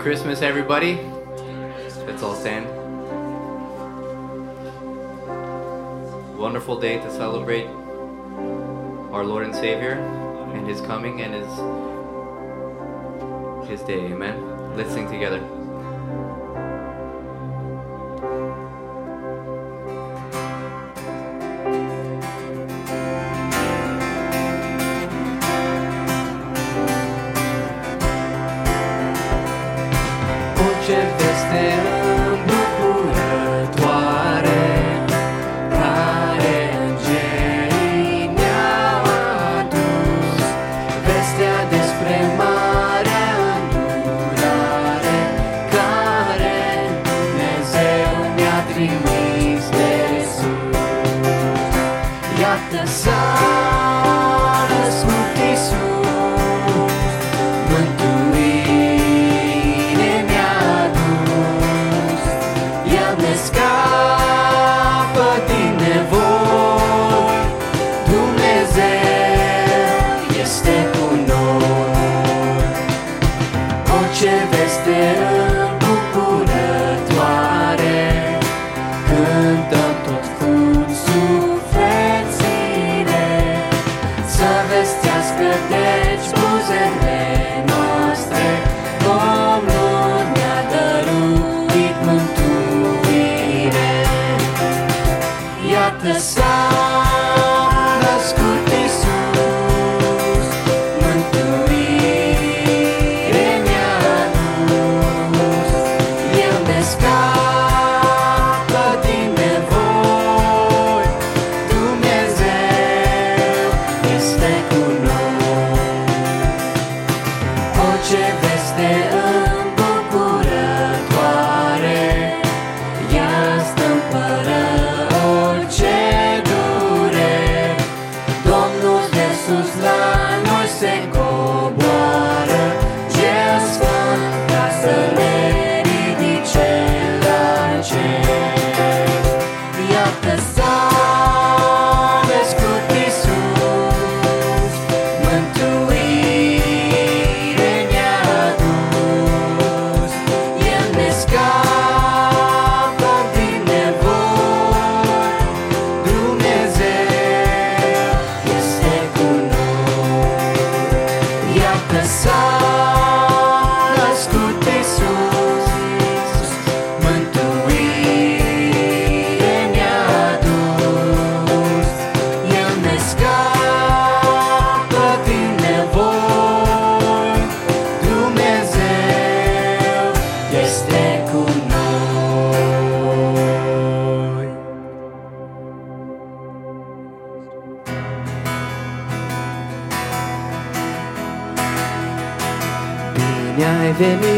Christmas, everybody. Let's all stand. Wonderful day to celebrate our Lord and Savior and His coming and His His day. Amen. Let's sing together.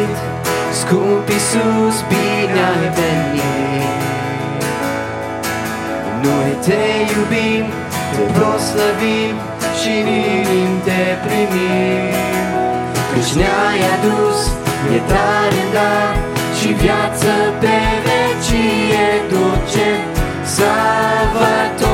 venit, scump Iisus, bine ai venit. Noi te iubim, te proslăvim și în inim te primim. Căci ne-ai adus iertare dar și viață pe vecie duce, Salvator.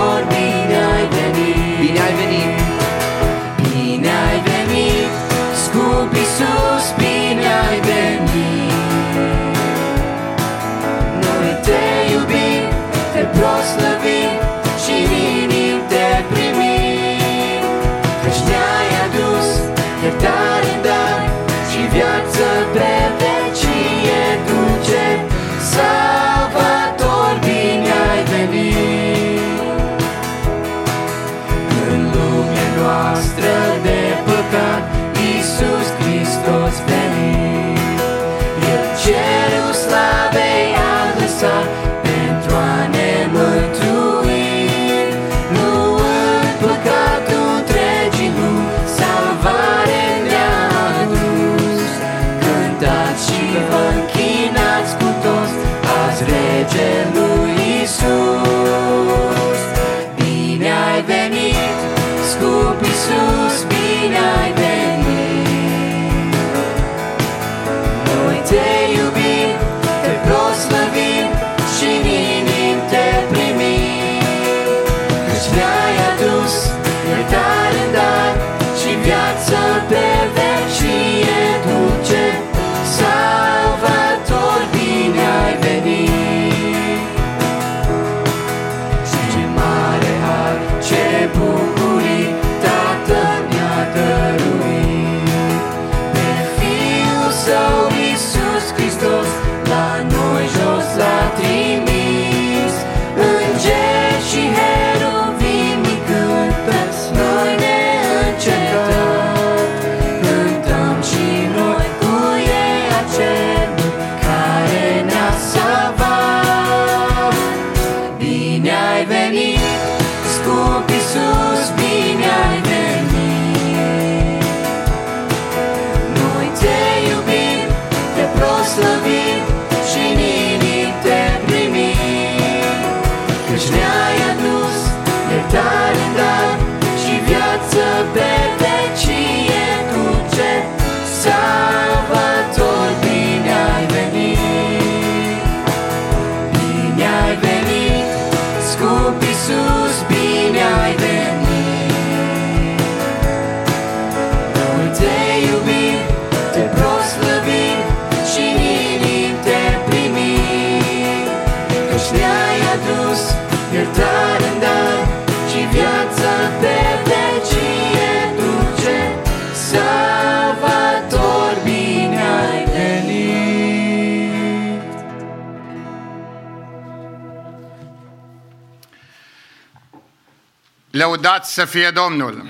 Lăudați să fie Domnul!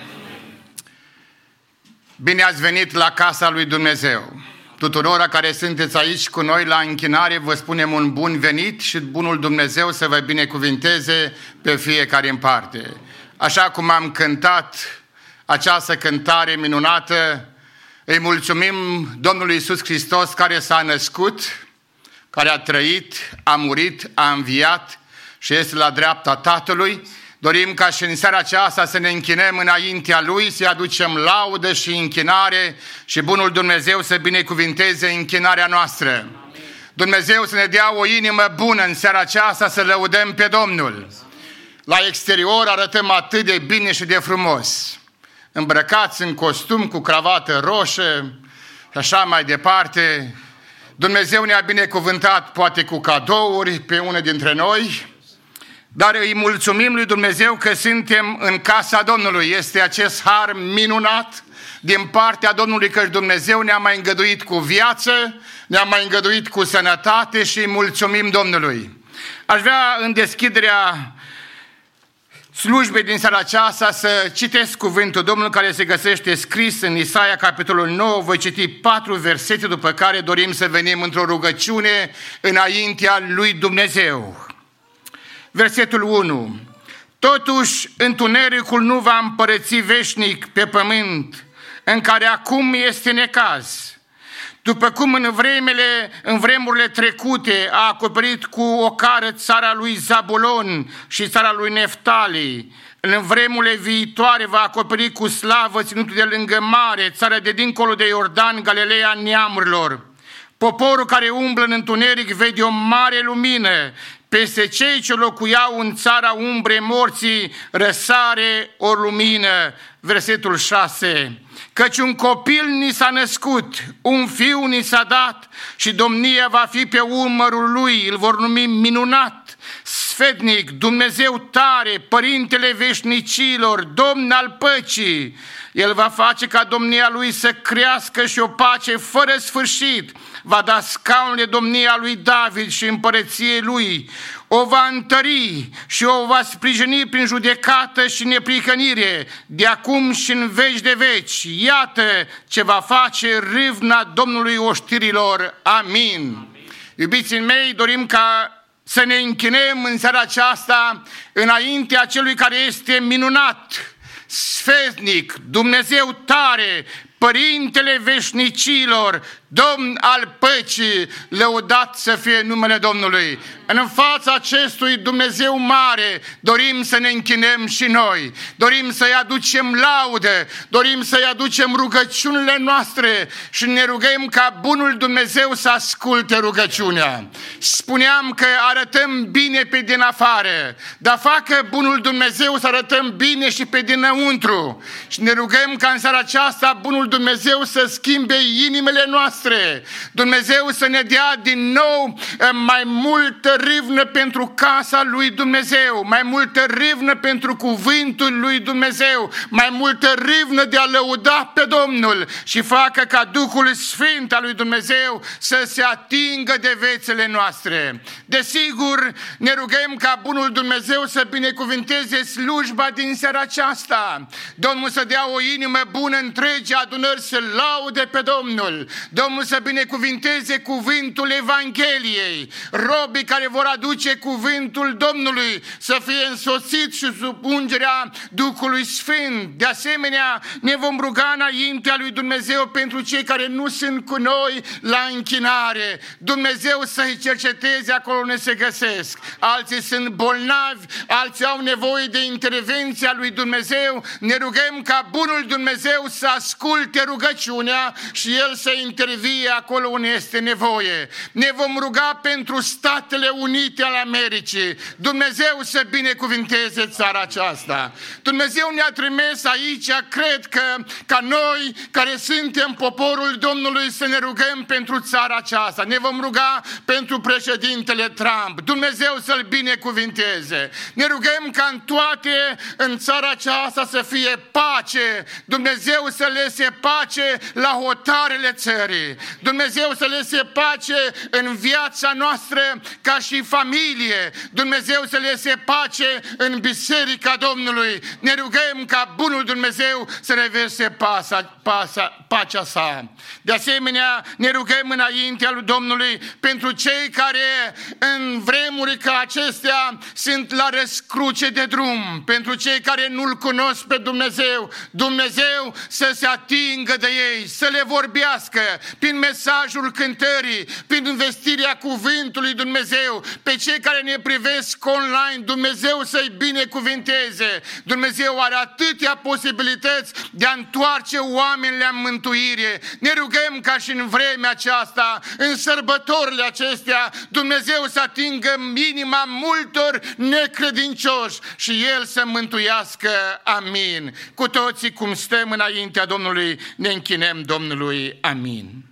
Bine ați venit la casa lui Dumnezeu! Tuturora care sunteți aici cu noi la închinare, vă spunem un bun venit și bunul Dumnezeu să vă binecuvinteze pe fiecare în parte. Așa cum am cântat această cântare minunată, îi mulțumim Domnului Isus Hristos care s-a născut, care a trăit, a murit, a înviat și este la dreapta Tatălui. Dorim ca și în seara aceasta să ne închinăm înaintea Lui, să-i aducem laudă și închinare și Bunul Dumnezeu să binecuvinteze închinarea noastră. Dumnezeu să ne dea o inimă bună în seara aceasta să lăudăm pe Domnul. La exterior arătăm atât de bine și de frumos. Îmbrăcați în costum cu cravată roșie și așa mai departe. Dumnezeu ne-a binecuvântat poate cu cadouri pe une dintre noi, dar îi mulțumim lui Dumnezeu că suntem în casa Domnului. Este acest har minunat din partea Domnului că Dumnezeu ne-a mai îngăduit cu viață, ne-a mai îngăduit cu sănătate și îi mulțumim Domnului. Aș vrea în deschiderea slujbei din seara aceasta să citesc cuvântul Domnului care se găsește scris în Isaia, capitolul 9. Voi citi patru versete, după care dorim să venim într-o rugăciune înaintea lui Dumnezeu. Versetul 1. Totuși, întunericul nu va împărăți veșnic pe pământ, în care acum este necaz. După cum în, vremele, în vremurile trecute a acoperit cu o cară țara lui Zabulon și țara lui Neftali, în vremurile viitoare va acoperi cu slavă ținutul de lângă mare, țara de dincolo de Iordan, Galileea neamurilor. Poporul care umblă în întuneric vede o mare lumină, peste cei ce locuiau în țara umbre morții răsare o lumină. Versetul 6. Căci un copil ni s-a născut, un fiu ni s-a dat și domnia va fi pe umărul lui, îl vor numi minunat, sfednic, Dumnezeu tare, Părintele veșnicilor, Domn al păcii. El va face ca domnia lui să crească și o pace fără sfârșit va da scaunul domnia lui David și împărăției lui, o va întări și o va sprijini prin judecată și neprihănire, de acum și în veci de veci. Iată ce va face râvna Domnului oștirilor. Amin. Iubiții mei, dorim ca să ne închinăm în seara aceasta înaintea celui care este minunat, sfetnic, Dumnezeu tare, Părintele veșnicilor, Domn al păcii, lăudat să fie numele Domnului. În fața acestui Dumnezeu mare dorim să ne închinăm și noi, dorim să-i aducem laude, dorim să-i aducem rugăciunile noastre și ne rugăm ca bunul Dumnezeu să asculte rugăciunea. Spuneam că arătăm bine pe din afară, dar facă bunul Dumnezeu să arătăm bine și pe dinăuntru. Și ne rugăm ca în seara aceasta bunul Dumnezeu să schimbe inimile noastre, Dumnezeu să ne dea din nou eh, mai multă râvnă pentru casa lui Dumnezeu, mai multă râvnă pentru cuvântul lui Dumnezeu, mai multă râvnă de a lăuda pe Domnul și facă ca Duhul Sfânt al lui Dumnezeu să se atingă de vețele noastre. Desigur, ne rugăm ca Bunul Dumnezeu să binecuvinteze slujba din seara aceasta. Domnul să dea o inimă bună întregi adunări să laude pe Domnul. Domnul să binecuvinteze cuvântul Evangheliei. Robii care vor aduce cuvântul Domnului să fie însoțiți și sub ungerea Duhului Sfânt. De asemenea, ne vom ruga înaintea lui Dumnezeu pentru cei care nu sunt cu noi la închinare. Dumnezeu să-i cerceteze acolo unde se găsesc. Alții sunt bolnavi, alții au nevoie de intervenția lui Dumnezeu. Ne rugăm ca bunul Dumnezeu să asculte rugăciunea și El să intervie acolo unde este nevoie. Ne vom ruga pentru Statele Unite ale Americii. Dumnezeu să binecuvinteze țara aceasta. Dumnezeu ne-a trimis aici, cred că, ca noi care suntem poporul Domnului să ne rugăm pentru țara aceasta. Ne vom ruga pentru președintele Trump. Dumnezeu să-l binecuvinteze. Ne rugăm ca în toate în țara aceasta să fie pace. Dumnezeu să lese pace la hotarele țării. Dumnezeu să lese pace în viața noastră ca și familie, Dumnezeu să le se pace în biserica Domnului. Ne rugăm ca bunul Dumnezeu să reverse pasa, pasa, pacea sa. De asemenea, ne rugăm înaintea lui Domnului pentru cei care în vremuri ca acestea sunt la răscruce de drum, pentru cei care nu-L cunosc pe Dumnezeu, Dumnezeu să se atingă de ei, să le vorbească prin mesajul cântării, prin investirea cuvântului Dumnezeu, pe cei care ne privesc online, Dumnezeu să-i binecuvinteze. Dumnezeu are atâtea posibilități de a întoarce oamenii la mântuire. Ne rugăm ca și în vremea aceasta, în sărbătorile acestea, Dumnezeu să atingă minima multor necredincioși și El să mântuiască. Amin. Cu toții cum stăm înaintea Domnului, ne închinăm Domnului. Amin.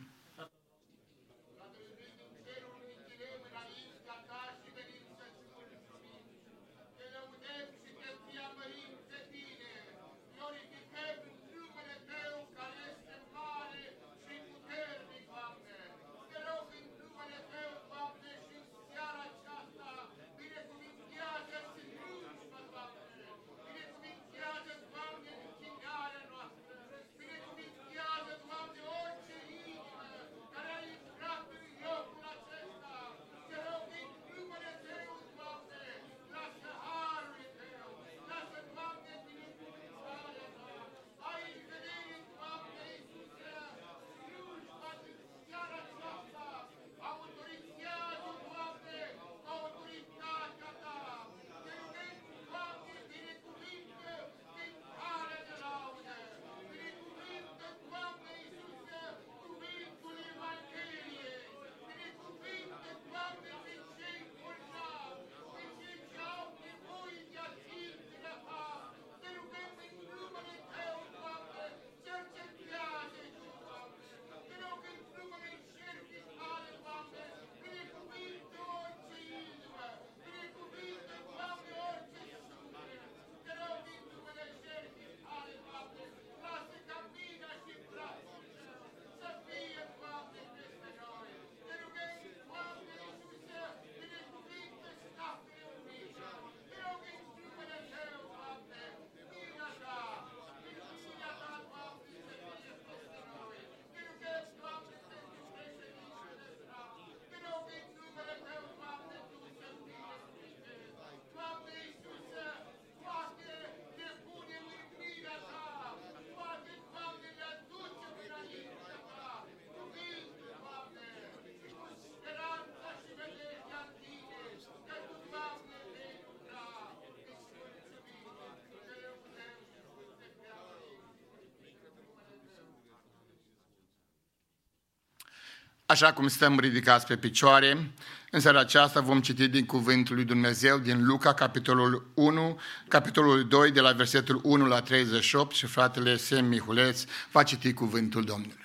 Așa cum stăm ridicați pe picioare, în seara aceasta vom citi din Cuvântul lui Dumnezeu, din Luca, capitolul 1, capitolul 2, de la versetul 1 la 38 și fratele Sem Mihuleț va citi Cuvântul Domnului.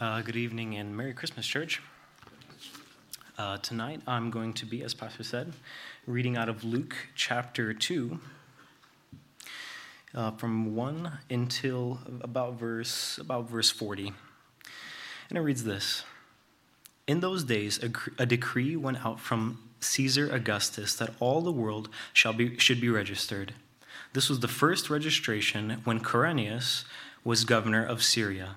Uh, good evening and Merry Christmas, Church. Uh, tonight I'm going to be, as Pastor said, reading out of Luke chapter 2, uh, from 1 until about verse, about verse 40. And it reads this In those days, a, a decree went out from Caesar Augustus that all the world shall be, should be registered. This was the first registration when Quirinius was governor of Syria.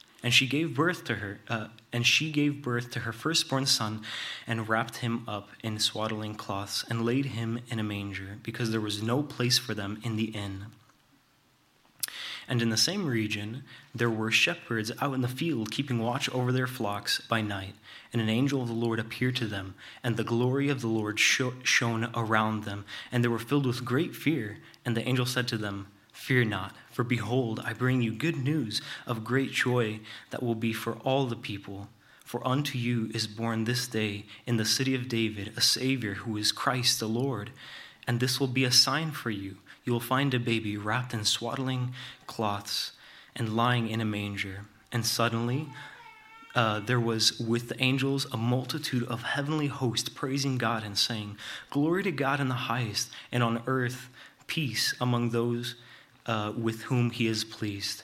And she gave birth to her, uh, and she gave birth to her firstborn son, and wrapped him up in swaddling cloths, and laid him in a manger, because there was no place for them in the inn. And in the same region, there were shepherds out in the field, keeping watch over their flocks by night. And an angel of the Lord appeared to them, and the glory of the Lord shone around them, and they were filled with great fear. And the angel said to them, Fear not, for behold, I bring you good news of great joy that will be for all the people. For unto you is born this day in the city of David a Savior who is Christ the Lord. And this will be a sign for you. You will find a baby wrapped in swaddling cloths and lying in a manger. And suddenly uh, there was with the angels a multitude of heavenly hosts praising God and saying, Glory to God in the highest, and on earth peace among those uh, with whom he is pleased.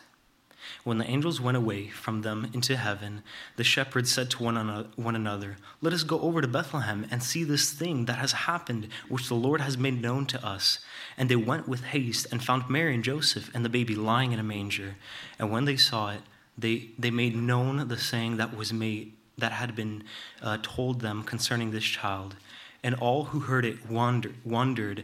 When the angels went away from them into heaven, the shepherds said to one another, Let us go over to Bethlehem and see this thing that has happened, which the Lord has made known to us. And they went with haste and found Mary and Joseph and the baby lying in a manger. And when they saw it, they, they made known the saying that was made that had been uh, told them concerning this child. And all who heard it wonder, wondered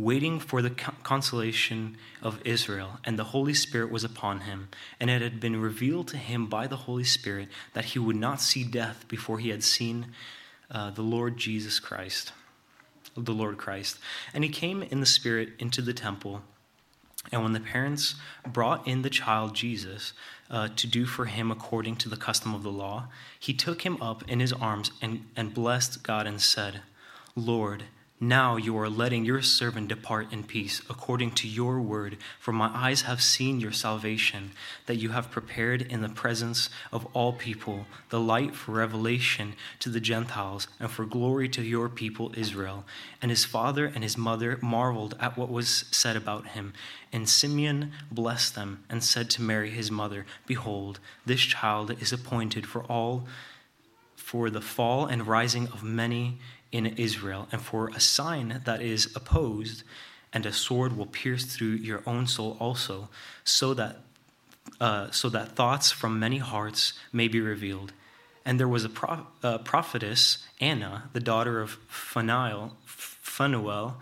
waiting for the consolation of Israel, and the Holy Spirit was upon him. And it had been revealed to him by the Holy Spirit that he would not see death before he had seen uh, the Lord Jesus Christ, the Lord Christ. And he came in the Spirit into the temple. And when the parents brought in the child Jesus uh, to do for him according to the custom of the law, he took him up in his arms and, and blessed God and said, Lord, now you are letting your servant depart in peace according to your word, for my eyes have seen your salvation, that you have prepared in the presence of all people the light for revelation to the Gentiles and for glory to your people Israel. And his father and his mother marveled at what was said about him. And Simeon blessed them and said to Mary his mother, Behold, this child is appointed for all for the fall and rising of many in Israel, and for a sign that is opposed, and a sword will pierce through your own soul also, so that uh, so that thoughts from many hearts may be revealed. And there was a, pro- a prophetess, Anna, the daughter of Phanuel, Phanuel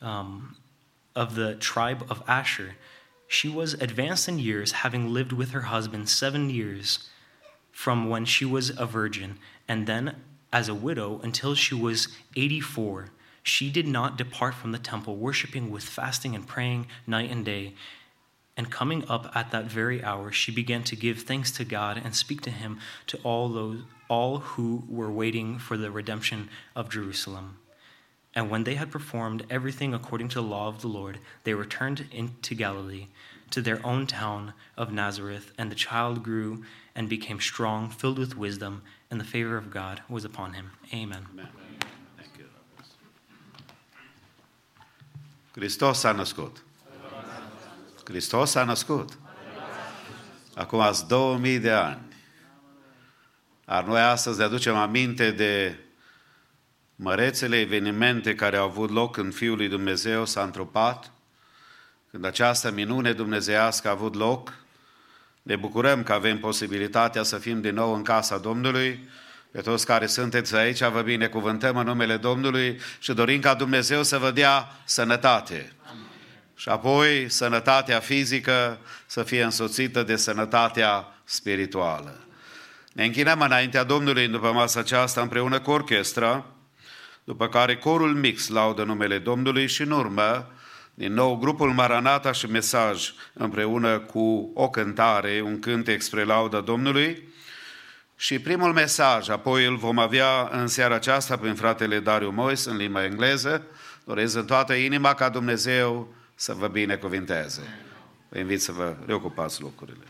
um, of the tribe of Asher. She was advanced in years, having lived with her husband seven years from when she was a virgin, and then as a widow until she was 84. She did not depart from the temple, worshiping with fasting and praying night and day. And coming up at that very hour, she began to give thanks to God and speak to him to all those all who were waiting for the redemption of Jerusalem. And when they had performed everything according to the law of the Lord, they returned into Galilee, to their own town of Nazareth, and the child grew and became strong, filled with wisdom, and the favor of God was upon him. Amen. Amen. Hristos s-a născut. Hristos s-a născut. Acum ați 2000 de ani. Ar noi astăzi ne aducem aminte de mărețele evenimente care au avut loc când Fiul lui Dumnezeu s-a întrupat, când această minune dumnezeiască a avut loc, ne bucurăm că avem posibilitatea să fim din nou în casa Domnului. Pe toți care sunteți aici, vă binecuvântăm în numele Domnului și dorim ca Dumnezeu să vă dea sănătate. Și apoi sănătatea fizică să fie însoțită de sănătatea spirituală. Ne închinăm înaintea Domnului după masa aceasta împreună cu orchestra, după care corul mix laudă numele Domnului și în urmă din nou, grupul Maranata și Mesaj împreună cu o cântare, un cântec spre lauda Domnului. Și primul mesaj, apoi îl vom avea în seara aceasta prin fratele Dariu Mois în limba engleză. Doresc în toată inima ca Dumnezeu să vă binecuvinteze. Vă invit să vă reocupați lucrurile.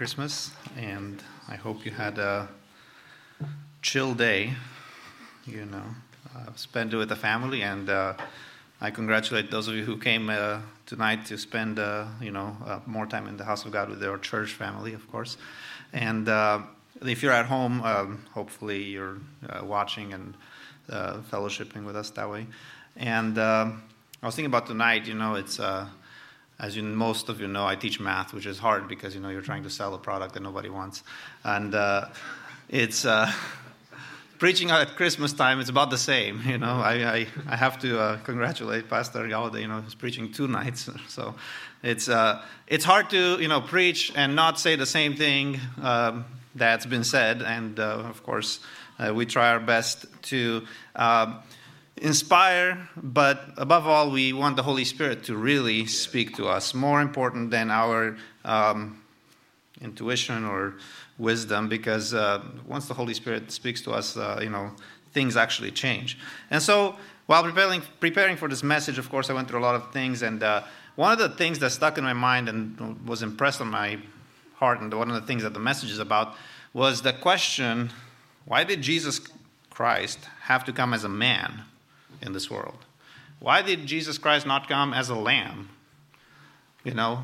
Christmas, and I hope you had a chill day, you know, uh, spend it with the family, and uh, I congratulate those of you who came uh, tonight to spend, uh, you know, uh, more time in the house of God with your church family, of course. And uh, if you're at home, um, hopefully you're watching and fellowshipping with us that way. And um I was thinking about tonight, you know, it's, as you, most of you know, I teach math, which is hard because, you know, you're trying to sell a product that nobody wants. And uh, it's, uh, preaching at Christmas time, it's about the same. You know, I, I, I have to uh, congratulate Pastor Yalde, you know, he's preaching two nights. So it's, uh, it's hard to, you know, preach and not say the same thing um, that's been said. And uh, of course, uh, we try our best to um, inspire, but above all, we want the Holy Spirit to really speak to us, more important than our um, intuition or wisdom, because uh, once the Holy Spirit speaks to us, uh, you know, things actually change. And so, while preparing, preparing for this message, of course, I went through a lot of things, and uh, one of the things that stuck in my mind and was impressed on my heart, and one of the things that the message is about, was the question why did Jesus Christ have to come as a man in this world? Why did Jesus Christ not come as a lamb? You know,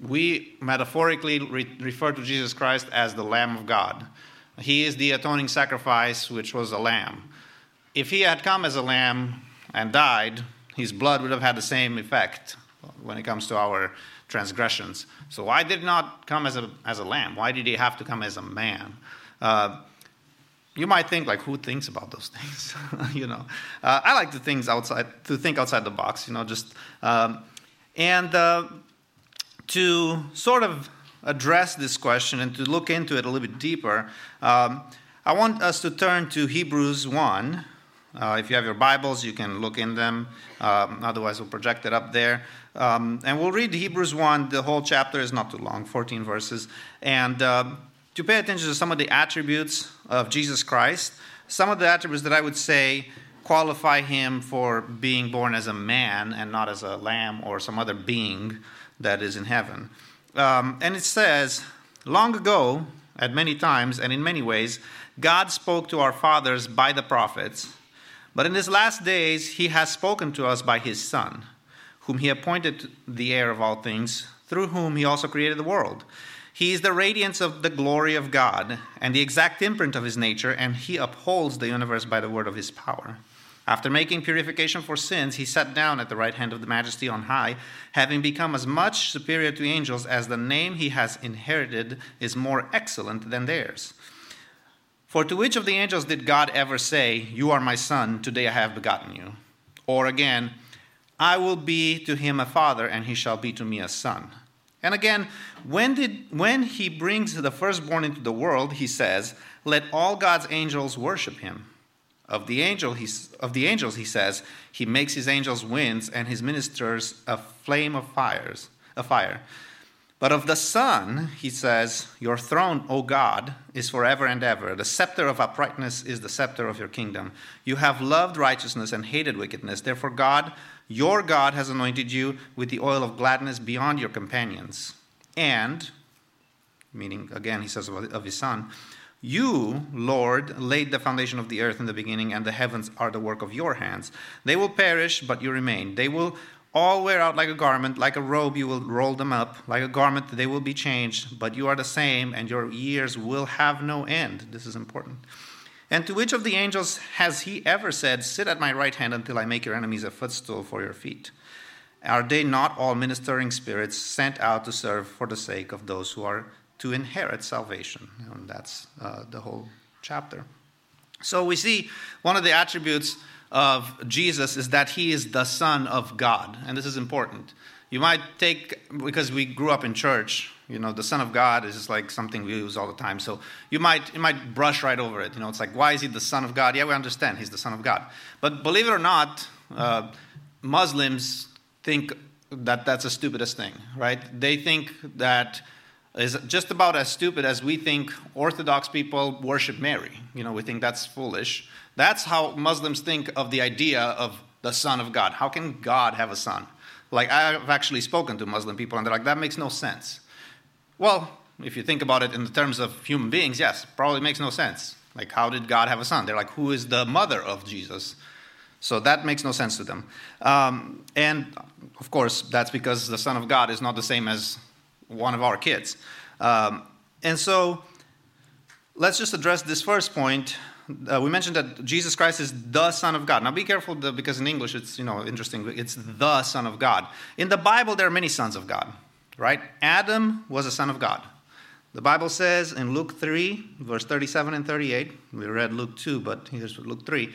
we metaphorically re- refer to Jesus Christ as the Lamb of God. He is the atoning sacrifice, which was a lamb. If he had come as a lamb and died, his blood would have had the same effect when it comes to our transgressions. So, why did not come as a, as a lamb? Why did he have to come as a man? Uh, you might think like who thinks about those things you know? Uh, i like to things outside to think outside the box you know just um, and uh, to sort of address this question and to look into it a little bit deeper um, i want us to turn to hebrews 1 uh, if you have your bibles you can look in them. Um, otherwise we'll project it up there. Um, and we'll read hebrews 1 the whole chapter is not too long 14 verses. And um, to pay attention to some of the attributes of Jesus Christ, some of the attributes that I would say qualify him for being born as a man and not as a lamb or some other being that is in heaven. Um, and it says, Long ago, at many times and in many ways, God spoke to our fathers by the prophets, but in these last days, he has spoken to us by his Son, whom he appointed the heir of all things, through whom he also created the world. He is the radiance of the glory of God and the exact imprint of his nature, and he upholds the universe by the word of his power. After making purification for sins, he sat down at the right hand of the majesty on high, having become as much superior to angels as the name he has inherited is more excellent than theirs. For to which of the angels did God ever say, You are my son, today I have begotten you? Or again, I will be to him a father, and he shall be to me a son. And again, when, did, when he brings the firstborn into the world, he says, Let all God's angels worship him. Of the, angel, he, of the angels, he says, He makes his angels winds and his ministers a flame of fires, a fire. But of the Son, he says, Your throne, O God, is forever and ever. The scepter of uprightness is the scepter of your kingdom. You have loved righteousness and hated wickedness. Therefore, God, your God, has anointed you with the oil of gladness beyond your companions. And, meaning, again, he says of his Son, you, Lord, laid the foundation of the earth in the beginning, and the heavens are the work of your hands. They will perish, but you remain. They will all wear out like a garment, like a robe, you will roll them up. Like a garment, they will be changed, but you are the same, and your years will have no end. This is important. And to which of the angels has he ever said, Sit at my right hand until I make your enemies a footstool for your feet? Are they not all ministering spirits sent out to serve for the sake of those who are to inherit salvation? And that's uh, the whole chapter. So we see one of the attributes of Jesus is that he is the Son of God. And this is important. You might take, because we grew up in church, you know, the Son of God is just like something we use all the time. So you might, you might brush right over it. You know, it's like, why is he the Son of God? Yeah, we understand he's the Son of God. But believe it or not, uh, Muslims think that that's the stupidest thing, right? They think that is just about as stupid as we think Orthodox people worship Mary. You know, we think that's foolish. That's how Muslims think of the idea of the Son of God. How can God have a son? Like, I've actually spoken to Muslim people, and they're like, that makes no sense. Well, if you think about it in the terms of human beings, yes, probably makes no sense. Like, how did God have a son? They're like, who is the mother of Jesus? So that makes no sense to them. Um, and of course, that's because the Son of God is not the same as one of our kids. Um, and so let's just address this first point. Uh, we mentioned that Jesus Christ is the Son of God. Now, be careful because in English it's you know interesting. It's the Son of God. In the Bible, there are many sons of God, right? Adam was a son of God. The Bible says in Luke 3, verse 37 and 38, we read Luke 2, but here's Luke 3,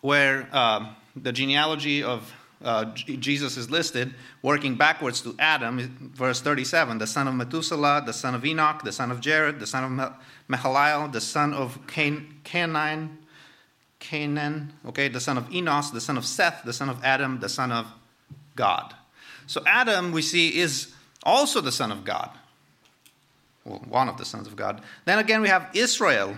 where uh, the genealogy of uh, Jesus is listed, working backwards to Adam, verse 37, the son of Methuselah, the son of Enoch, the son of Jared, the son of Mahalalel, the son of Can- Canaan, Canaan, okay, the son of Enos, the son of Seth, the son of Adam, the son of God. So Adam, we see, is also the son of God well, one of the sons of God. Then again, we have Israel.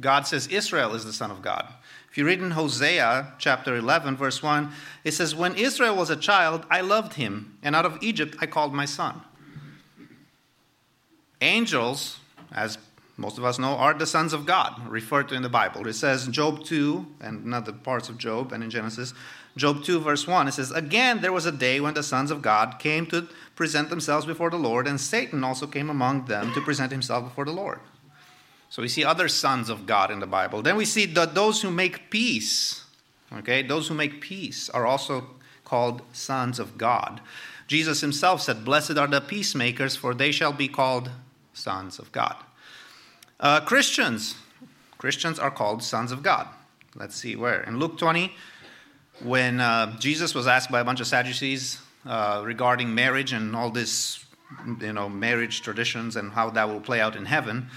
God says Israel is the son of God. If you read in Hosea chapter 11, verse 1, it says, When Israel was a child, I loved him, and out of Egypt I called my son. Angels, as most of us know, are the sons of God, referred to in the Bible. It says Job 2, and other parts of Job and in Genesis, Job 2, verse 1, it says, Again, there was a day when the sons of God came to present themselves before the Lord, and Satan also came among them to present himself before the Lord. So we see other sons of God in the Bible. Then we see that those who make peace, okay, those who make peace are also called sons of God. Jesus himself said, Blessed are the peacemakers, for they shall be called sons of God. Uh, Christians, Christians are called sons of God. Let's see where. In Luke 20, when uh, Jesus was asked by a bunch of Sadducees uh, regarding marriage and all this, you know, marriage traditions and how that will play out in heaven,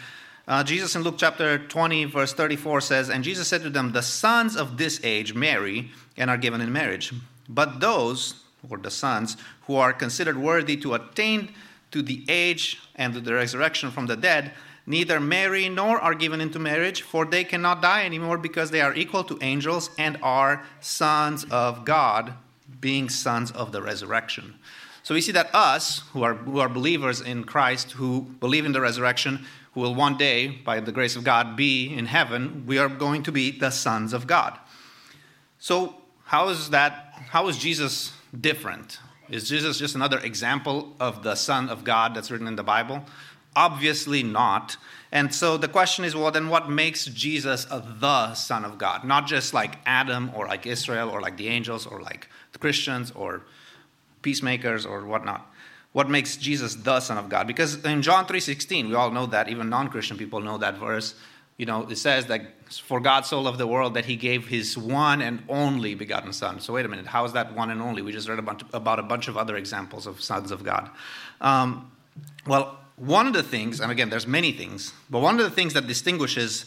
uh, Jesus in Luke chapter 20, verse 34 says, And Jesus said to them, The sons of this age marry and are given in marriage. But those, or the sons, who are considered worthy to attain to the age and to the resurrection from the dead, neither marry nor are given into marriage, for they cannot die anymore because they are equal to angels and are sons of God, being sons of the resurrection. So we see that us, who are, who are believers in Christ, who believe in the resurrection, who will one day, by the grace of God, be in heaven, we are going to be the sons of God. So, how is that? How is Jesus different? Is Jesus just another example of the Son of God that's written in the Bible? Obviously not. And so the question is well, then what makes Jesus the Son of God? Not just like Adam or like Israel or like the angels or like the Christians or peacemakers or whatnot. What makes Jesus the Son of God? Because in John 3.16, we all know that, even non-Christian people know that verse. You know, it says that for God so loved the world that he gave his one and only begotten Son. So wait a minute, how is that one and only? We just read about, about a bunch of other examples of sons of God. Um, well, one of the things, and again, there's many things, but one of the things that distinguishes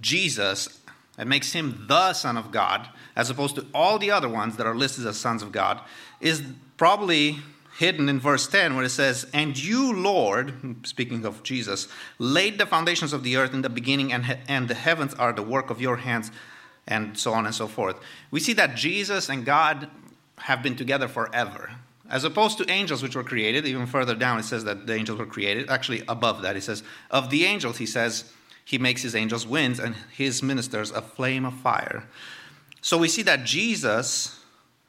Jesus and makes him the Son of God, as opposed to all the other ones that are listed as sons of God, is probably hidden in verse 10 where it says, And you, Lord, speaking of Jesus, laid the foundations of the earth in the beginning, and, he- and the heavens are the work of your hands, and so on and so forth. We see that Jesus and God have been together forever. As opposed to angels, which were created, even further down, it says that the angels were created. Actually, above that, it says, Of the angels, he says, He makes his angels winds and his ministers a flame of fire. So we see that Jesus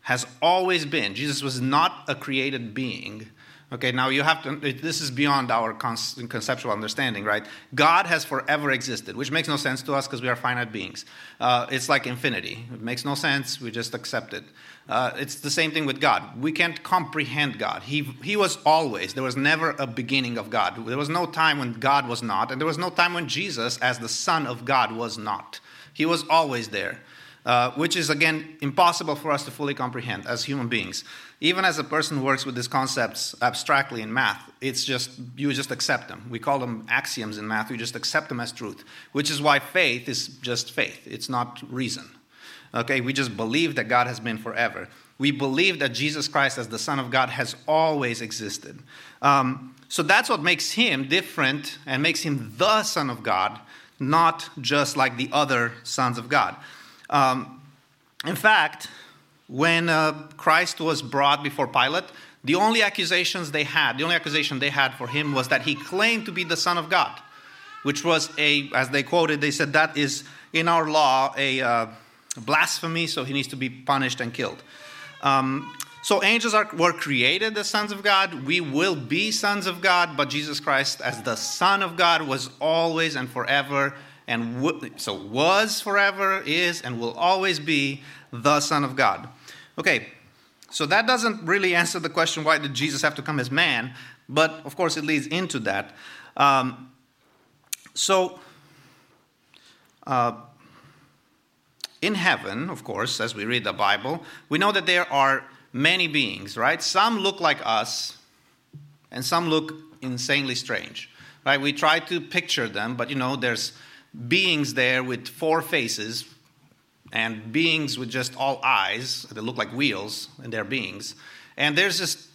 has always been. Jesus was not a created being. Okay, now you have to, this is beyond our conceptual understanding, right? God has forever existed, which makes no sense to us because we are finite beings. Uh, it's like infinity. It makes no sense, we just accept it. Uh, it's the same thing with God. We can't comprehend God. He, he was always, there was never a beginning of God. There was no time when God was not, and there was no time when Jesus, as the Son of God, was not. He was always there. Uh, which is again impossible for us to fully comprehend as human beings. Even as a person who works with these concepts abstractly in math, it's just you just accept them. We call them axioms in math. We just accept them as truth, which is why faith is just faith. It's not reason. Okay, we just believe that God has been forever. We believe that Jesus Christ, as the Son of God, has always existed. Um, so that's what makes him different and makes him the Son of God, not just like the other sons of God. Um, in fact, when uh, Christ was brought before Pilate, The only accusations they had, the only accusation they had for him was that he claimed to be the Son of God, which was a, as they quoted, they said that is in our law a uh, blasphemy, so he needs to be punished and killed. Um, so angels are, were created as sons of God. We will be sons of God, but Jesus Christ, as the Son of God, was always and forever, and w- so was forever, is, and will always be the Son of God. Okay, so that doesn't really answer the question why did Jesus have to come as man, but of course it leads into that. Um, so, uh, in heaven, of course, as we read the Bible, we know that there are many beings, right? Some look like us, and some look insanely strange, right? We try to picture them, but you know, there's beings there with four faces, and beings with just all eyes that look like wheels, and they're beings. And there's just,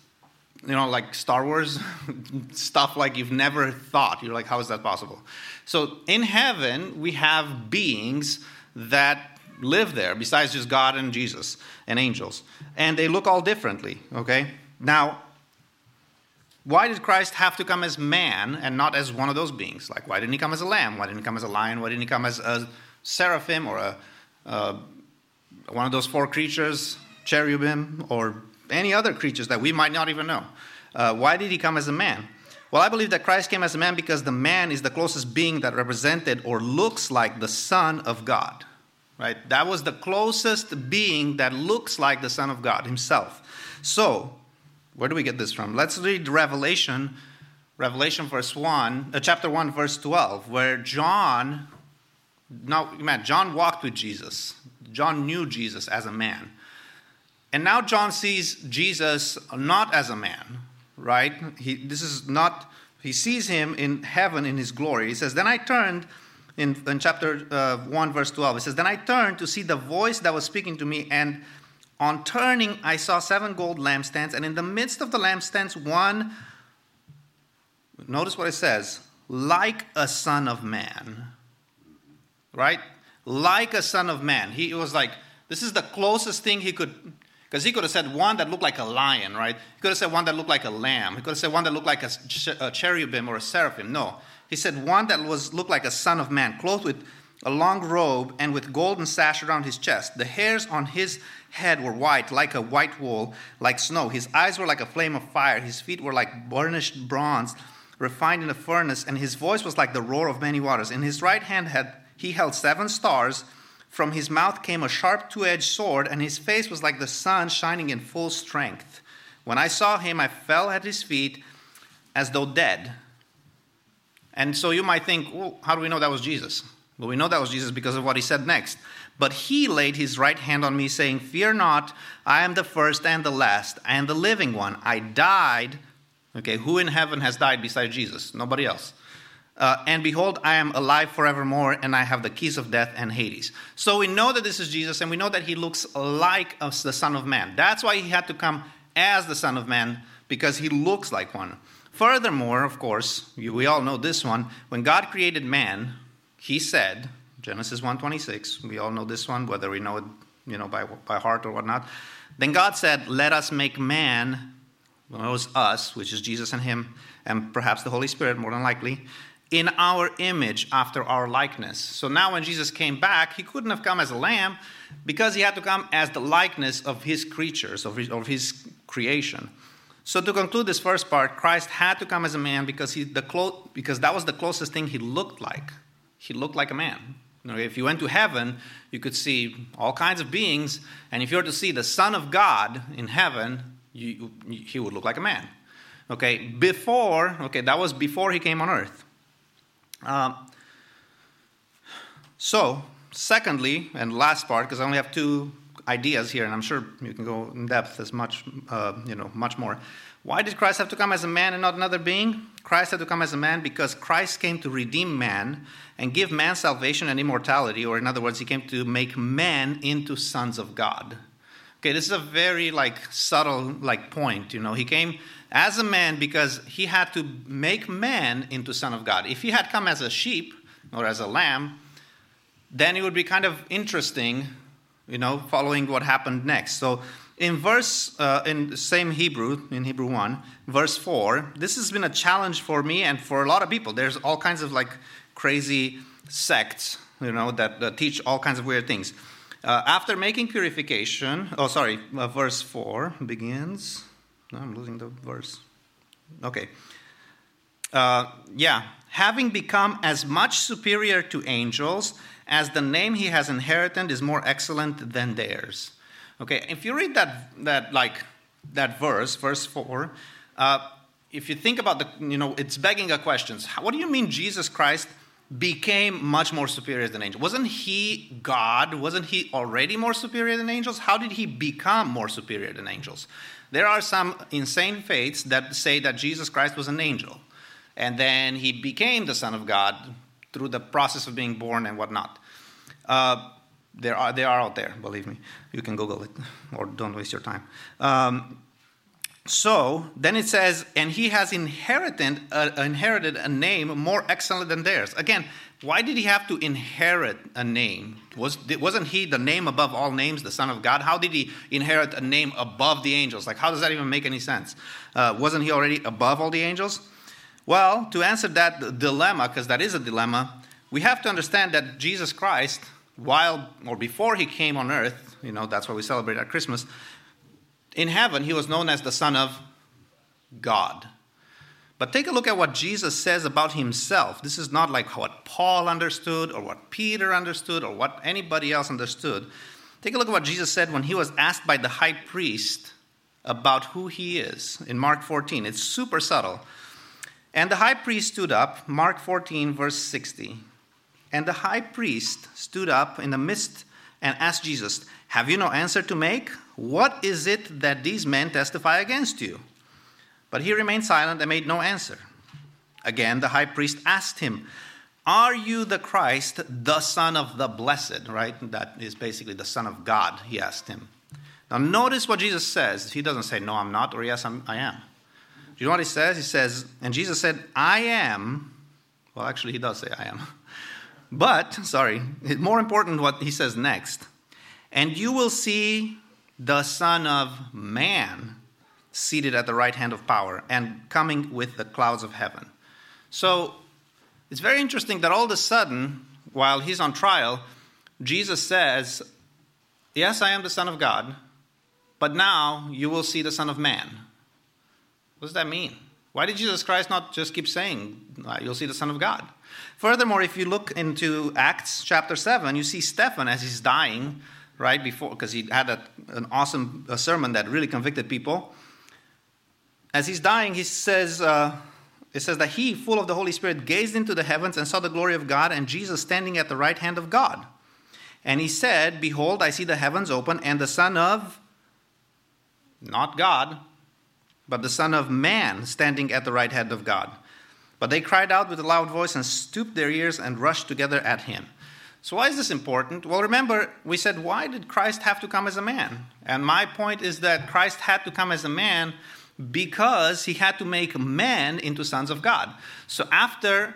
you know, like Star Wars stuff like you've never thought. You're like, how is that possible? So in heaven, we have beings that live there besides just God and Jesus and angels. And they look all differently, okay? Now, why did Christ have to come as man and not as one of those beings? Like, why didn't he come as a lamb? Why didn't he come as a lion? Why didn't he come as a seraphim or a, one of those four creatures, cherubim, or any other creatures that we might not even know? Uh, why did he come as a man? Well, I believe that Christ came as a man because the man is the closest being that represented or looks like the Son of God. Right? That was the closest being that looks like the Son of God himself. So, where do we get this from? Let's read Revelation, Revelation verse 1, uh, chapter 1, verse 12, where John, now, man, John walked with Jesus. John knew Jesus as a man. And now John sees Jesus not as a man, right? He, this is not, he sees him in heaven in his glory. He says, Then I turned in, in chapter uh, 1, verse 12. It says, Then I turned to see the voice that was speaking to me, and on turning, I saw seven gold lampstands, and in the midst of the lampstands, one, notice what it says, like a son of man. Right? Like a son of man. He was like, this is the closest thing he could, because he could have said one that looked like a lion, right? He could have said one that looked like a lamb. He could have said one that looked like a, a cherubim or a seraphim. No. He said one that was looked like a son of man, clothed with a long robe and with golden sash around his chest. The hairs on his head were white, like a white wool, like snow. His eyes were like a flame of fire. His feet were like burnished bronze, refined in a furnace, and his voice was like the roar of many waters. In his right hand had he held seven stars. From his mouth came a sharp two-edged sword, and his face was like the sun shining in full strength. When I saw him, I fell at his feet as though dead. And so you might think, well, how do we know that was Jesus? Well, we know that was Jesus because of what he said next. But he laid his right hand on me, saying, Fear not, I am the first and the last, and the living one. I died. Okay, who in heaven has died besides Jesus? Nobody else. Uh, and behold, I am alive forevermore, and I have the keys of death and Hades. So we know that this is Jesus, and we know that he looks like us, the Son of Man. That's why he had to come as the Son of Man, because he looks like one. Furthermore, of course, we all know this one. When God created man, he said, Genesis 1:26, we all know this one, whether we know it, you know, by, by heart or whatnot. Then God said, Let us make man, well, it was us, which is Jesus and him, and perhaps the Holy Spirit, more than likely, in our image after our likeness. So now when Jesus came back, he couldn't have come as a lamb because he had to come as the likeness of his creatures, of his, of his creation. So to conclude this first part, Christ had to come as a man because he the clo- because that was the closest thing he looked like. He looked like a man. You know, if you went to heaven, you could see all kinds of beings, and if you were to see the Son of God in heaven, you, you, he would look like a man. Okay, before okay, that was before he came on earth. Um, so, secondly, and last part, because I only have two ideas here, and I'm sure you can go in depth as much, uh, you know, much more. Why did Christ have to come as a man and not another being? Christ had to come as a man because Christ came to redeem man and give man salvation and immortality, or in other words, he came to make men into sons of God. Okay, this is a very like subtle like point, you know. He came as a man because he had to make man into son of God. If he had come as a sheep or as a lamb, then it would be kind of interesting you know, following what happened next. So in verse uh, in the same hebrew in hebrew 1 verse 4 this has been a challenge for me and for a lot of people. There's all kinds of like crazy sects you know that, that teach all kinds of weird things. Uh, after making purification oh sorry uh, verse 4 begins. No, i'm losing the verse. Okay. Uh, yeah having become as much superior to angels as the name he has inherited is more excellent than theirs Okay, if you read that, that like that verse, verse four, uh, if you think about the, you know, it's begging a question. What do you mean Jesus Christ became much more superior than angels? Wasn't he God? Wasn't he already more superior than angels? How did he become more superior than angels? There are some insane faiths that say that Jesus Christ was an angel, and then he became the Son of God through the process of being born and whatnot. Uh, there are, they are out there, believe me. You can Google it or don't waste your time. Um, so then it says, and he has inherited, uh, inherited a name more excellent than theirs. Again, why did he have to inherit a name? Was, wasn't he the name above all names, the Son of God? How did he inherit a name above the angels? Like, how does that even make any sense? Uh, wasn't he already above all the angels? Well, to answer that dilemma, because that is a dilemma, we have to understand that Jesus Christ while or before he came on earth, you know, that's why we celebrate at Christmas, in heaven he was known as the Son of God. But take a look at what Jesus says about himself. This is not like what Paul understood or what Peter understood or what anybody else understood. Take a look at what Jesus said when he was asked by the high priest about who he is in Mark 14. It's super subtle. And the high priest stood up, Mark 14, verse 60. And the high priest stood up in the midst and asked Jesus, Have you no answer to make? What is it that these men testify against you? But he remained silent and made no answer. Again, the high priest asked him, Are you the Christ, the Son of the Blessed? Right? That is basically the Son of God, he asked him. Now, notice what Jesus says. He doesn't say, No, I'm not, or Yes, I'm, I am. You know what he says? He says, And Jesus said, I am. Well, actually, he does say, I am. But, sorry, it's more important what he says next. And you will see the Son of Man seated at the right hand of power and coming with the clouds of heaven. So it's very interesting that all of a sudden, while he's on trial, Jesus says, Yes, I am the Son of God, but now you will see the Son of Man. What does that mean? Why did Jesus Christ not just keep saying, You'll see the Son of God? Furthermore, if you look into Acts chapter 7, you see Stephen as he's dying, right before, because he had a, an awesome sermon that really convicted people. As he's dying, he says, uh, it says that he, full of the Holy Spirit, gazed into the heavens and saw the glory of God and Jesus standing at the right hand of God. And he said, Behold, I see the heavens open and the Son of, not God, but the Son of Man standing at the right hand of God. But they cried out with a loud voice and stooped their ears and rushed together at him. So, why is this important? Well, remember, we said, why did Christ have to come as a man? And my point is that Christ had to come as a man because he had to make men into sons of God. So, after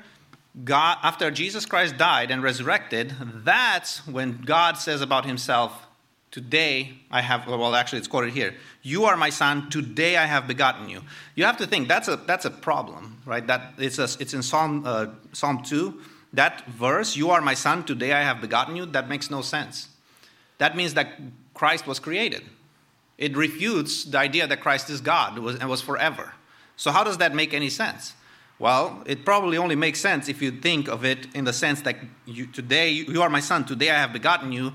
God, after Jesus Christ died and resurrected, that's when God says about himself, Today I have, well, actually, it's quoted here. You are my son. Today I have begotten you. You have to think that's a that's a problem, right? That it's a, it's in Psalm uh, Psalm two. That verse, "You are my son. Today I have begotten you." That makes no sense. That means that Christ was created. It refutes the idea that Christ is God and was forever. So how does that make any sense? Well, it probably only makes sense if you think of it in the sense that you, today you are my son. Today I have begotten you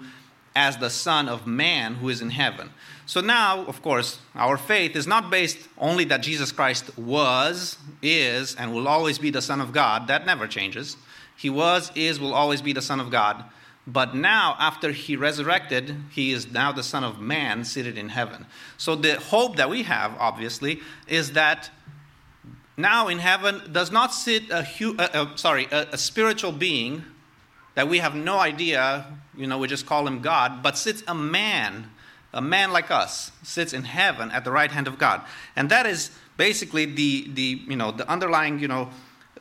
as the Son of Man who is in heaven. So now, of course, our faith is not based only that Jesus Christ was, is, and will always be the Son of God. That never changes. He was, is, will always be the Son of God. But now, after he resurrected, he is now the Son of Man seated in heaven. So the hope that we have, obviously, is that now in heaven does not sit a, hu- uh, uh, sorry, a, a spiritual being that we have no idea, you know, we just call him God, but sits a man, a man like us, sits in heaven at the right hand of God. And that is basically the, the you know, the underlying, you know,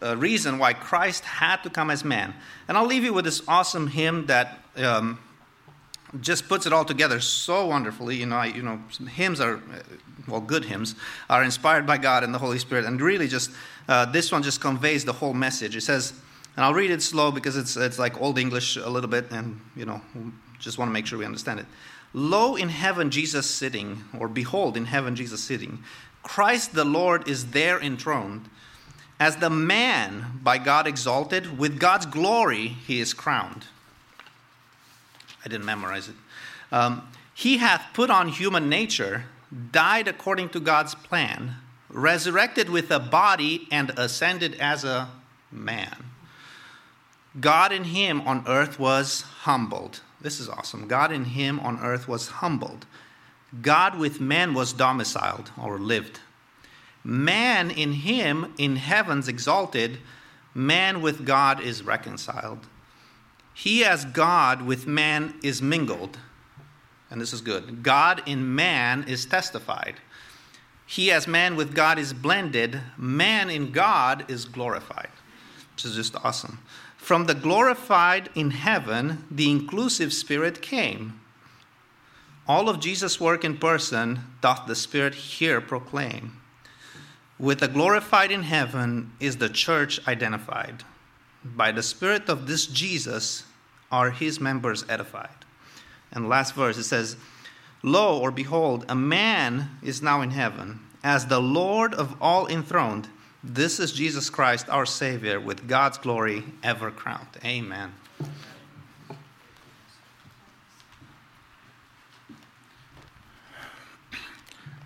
uh, reason why Christ had to come as man. And I'll leave you with this awesome hymn that um, just puts it all together so wonderfully. You know, I, you know, hymns are, uh, well, good hymns are inspired by God and the Holy Spirit, and really just uh, this one just conveys the whole message. It says, and I'll read it slow because it's it's like old English a little bit, and you know, just want to make sure we understand it. Lo in heaven Jesus sitting, or behold in heaven Jesus sitting. Christ the Lord is there enthroned. As the man by God exalted, with God's glory he is crowned. I didn't memorize it. Um, he hath put on human nature, died according to God's plan, resurrected with a body, and ascended as a man. God in him on earth was humbled. This is awesome. God in him on earth was humbled. God with man was domiciled or lived. Man in him in heavens exalted. Man with God is reconciled. He as God with man is mingled. And this is good. God in man is testified. He as man with God is blended. Man in God is glorified. Which is just awesome. From the glorified in heaven, the inclusive Spirit came. All of Jesus' work in person doth the Spirit here proclaim. With the glorified in heaven is the church identified. By the Spirit of this Jesus are his members edified. And last verse it says, Lo, or behold, a man is now in heaven, as the Lord of all enthroned this is Jesus Christ, our Savior, with God's glory ever crowned. Amen.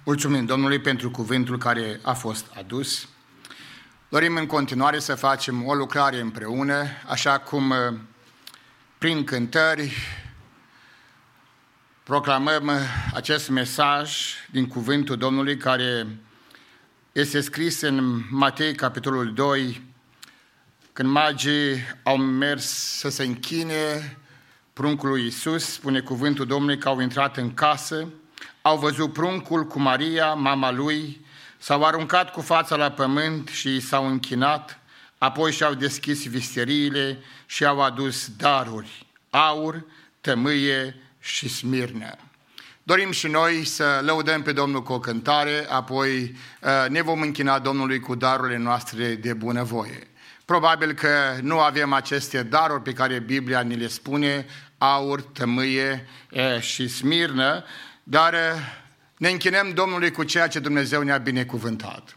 Mulțumim Domnului pentru cuvântul care a fost adus. Dorim în continuare să facem o lucrare împreună, așa cum uh, prin cântări proclamăm uh, acest mesaj din cuvântul Domnului care este scris în Matei, capitolul 2, când magii au mers să se închine pruncului Iisus, spune cuvântul Domnului că au intrat în casă, au văzut pruncul cu Maria, mama lui, s-au aruncat cu fața la pământ și s-au închinat, apoi și-au deschis visteriile și au adus daruri, aur, tămâie și smirnă. Dorim și noi să lăudăm pe Domnul cu o cântare, apoi uh, ne vom închina Domnului cu darurile noastre de bunăvoie. Probabil că nu avem aceste daruri pe care Biblia ni le spune, aur, tămâie și smirnă, dar uh, ne închinăm Domnului cu ceea ce Dumnezeu ne-a binecuvântat.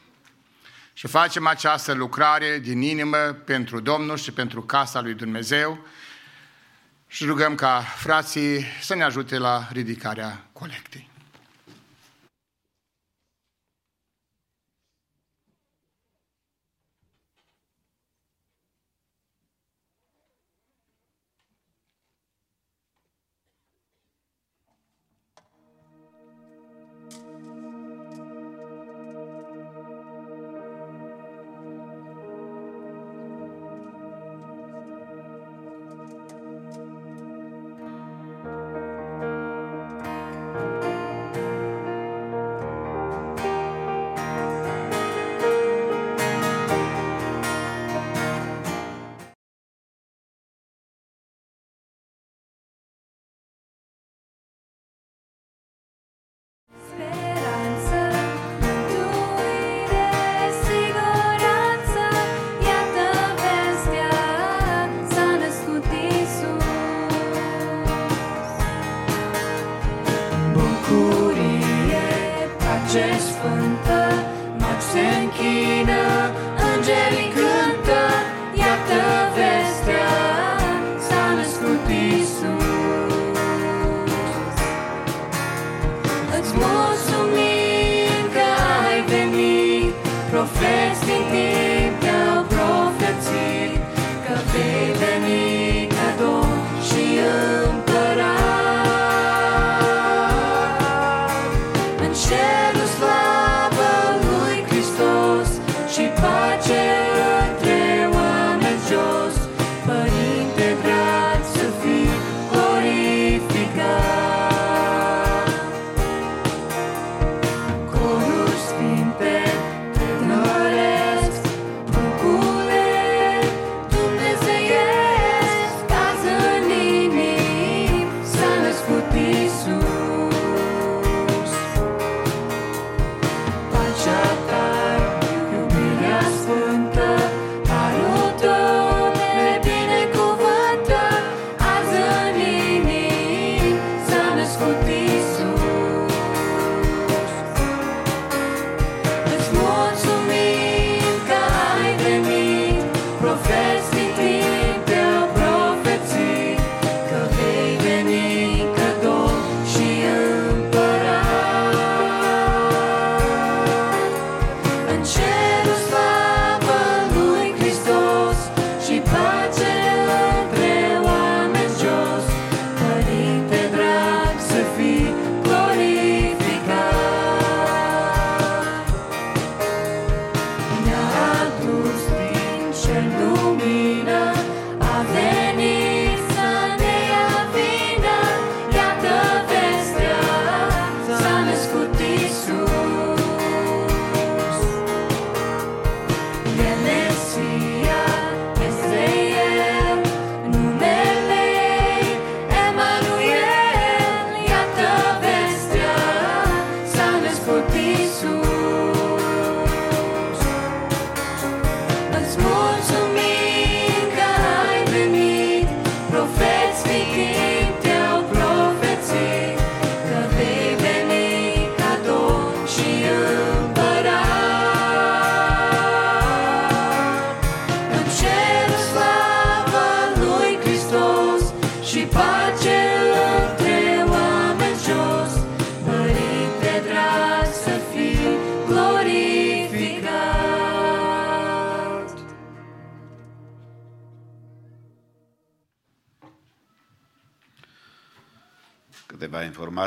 Și facem această lucrare din inimă pentru Domnul și pentru casa lui Dumnezeu, și rugăm ca frații să ne ajute la ridicarea colectei.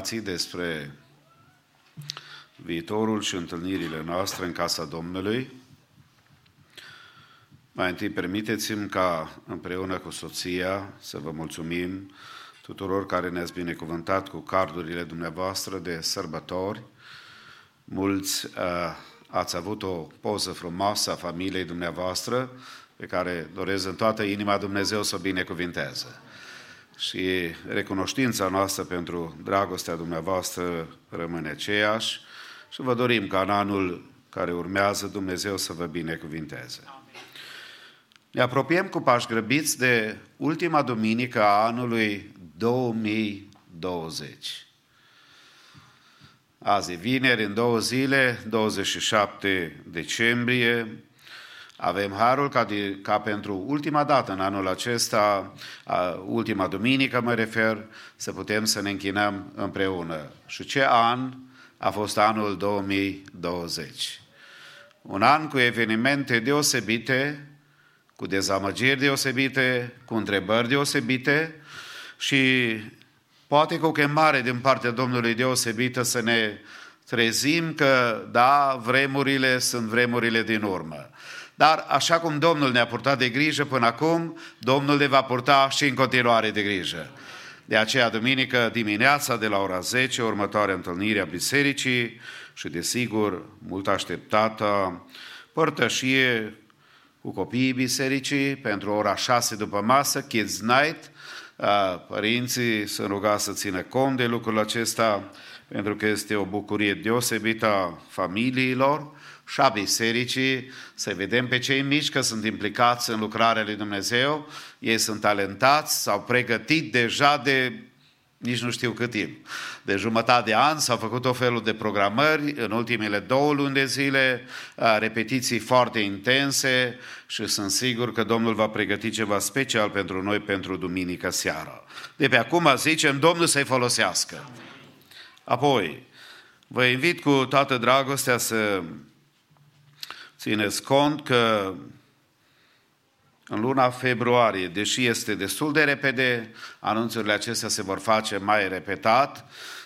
Informații despre viitorul și întâlnirile noastre în casa Domnului. Mai întâi, permiteți-mi ca împreună cu soția să vă mulțumim tuturor care ne-ați binecuvântat cu cardurile dumneavoastră de sărbători. Mulți uh, ați avut o poză frumoasă a familiei dumneavoastră, pe care doresc în toată inima Dumnezeu să o binecuvinteze. Și recunoștința noastră pentru dragostea dumneavoastră rămâne aceeași și vă dorim ca în anul care urmează Dumnezeu să vă binecuvinteze. Ne apropiem cu pași grăbiți de ultima duminică a anului 2020. Azi e vineri, în două zile, 27 decembrie, avem harul ca, de, ca pentru ultima dată în anul acesta, a, ultima duminică mă refer, să putem să ne închinăm împreună. Și ce an a fost anul 2020? Un an cu evenimente deosebite, cu dezamăgiri deosebite, cu întrebări deosebite și poate cu o chemare din partea Domnului deosebită să ne trezim că, da, vremurile sunt vremurile din urmă. Dar așa cum Domnul ne-a purtat de grijă până acum, Domnul ne va purta și în continuare de grijă. De aceea, duminică dimineața, de la ora 10, următoarea întâlnire a bisericii și, desigur, mult așteptată părtășie cu copiii bisericii pentru ora 6 după masă, Kids Night. Părinții sunt rugați să țină cont de lucrul acesta pentru că este o bucurie deosebită a familiilor și șa bisericii, să vedem pe cei mici că sunt implicați în lucrarea lui Dumnezeu, ei sunt talentați, s-au pregătit deja de nici nu știu cât timp. De jumătate de an s-au făcut o felul de programări în ultimele două luni de zile, repetiții foarte intense și sunt sigur că Domnul va pregăti ceva special pentru noi pentru duminică seara. De pe acum zicem Domnul să-i folosească. Apoi, vă invit cu toată dragostea să țineți cont că în luna februarie, deși este destul de repede, anunțurile acestea se vor face mai repetat,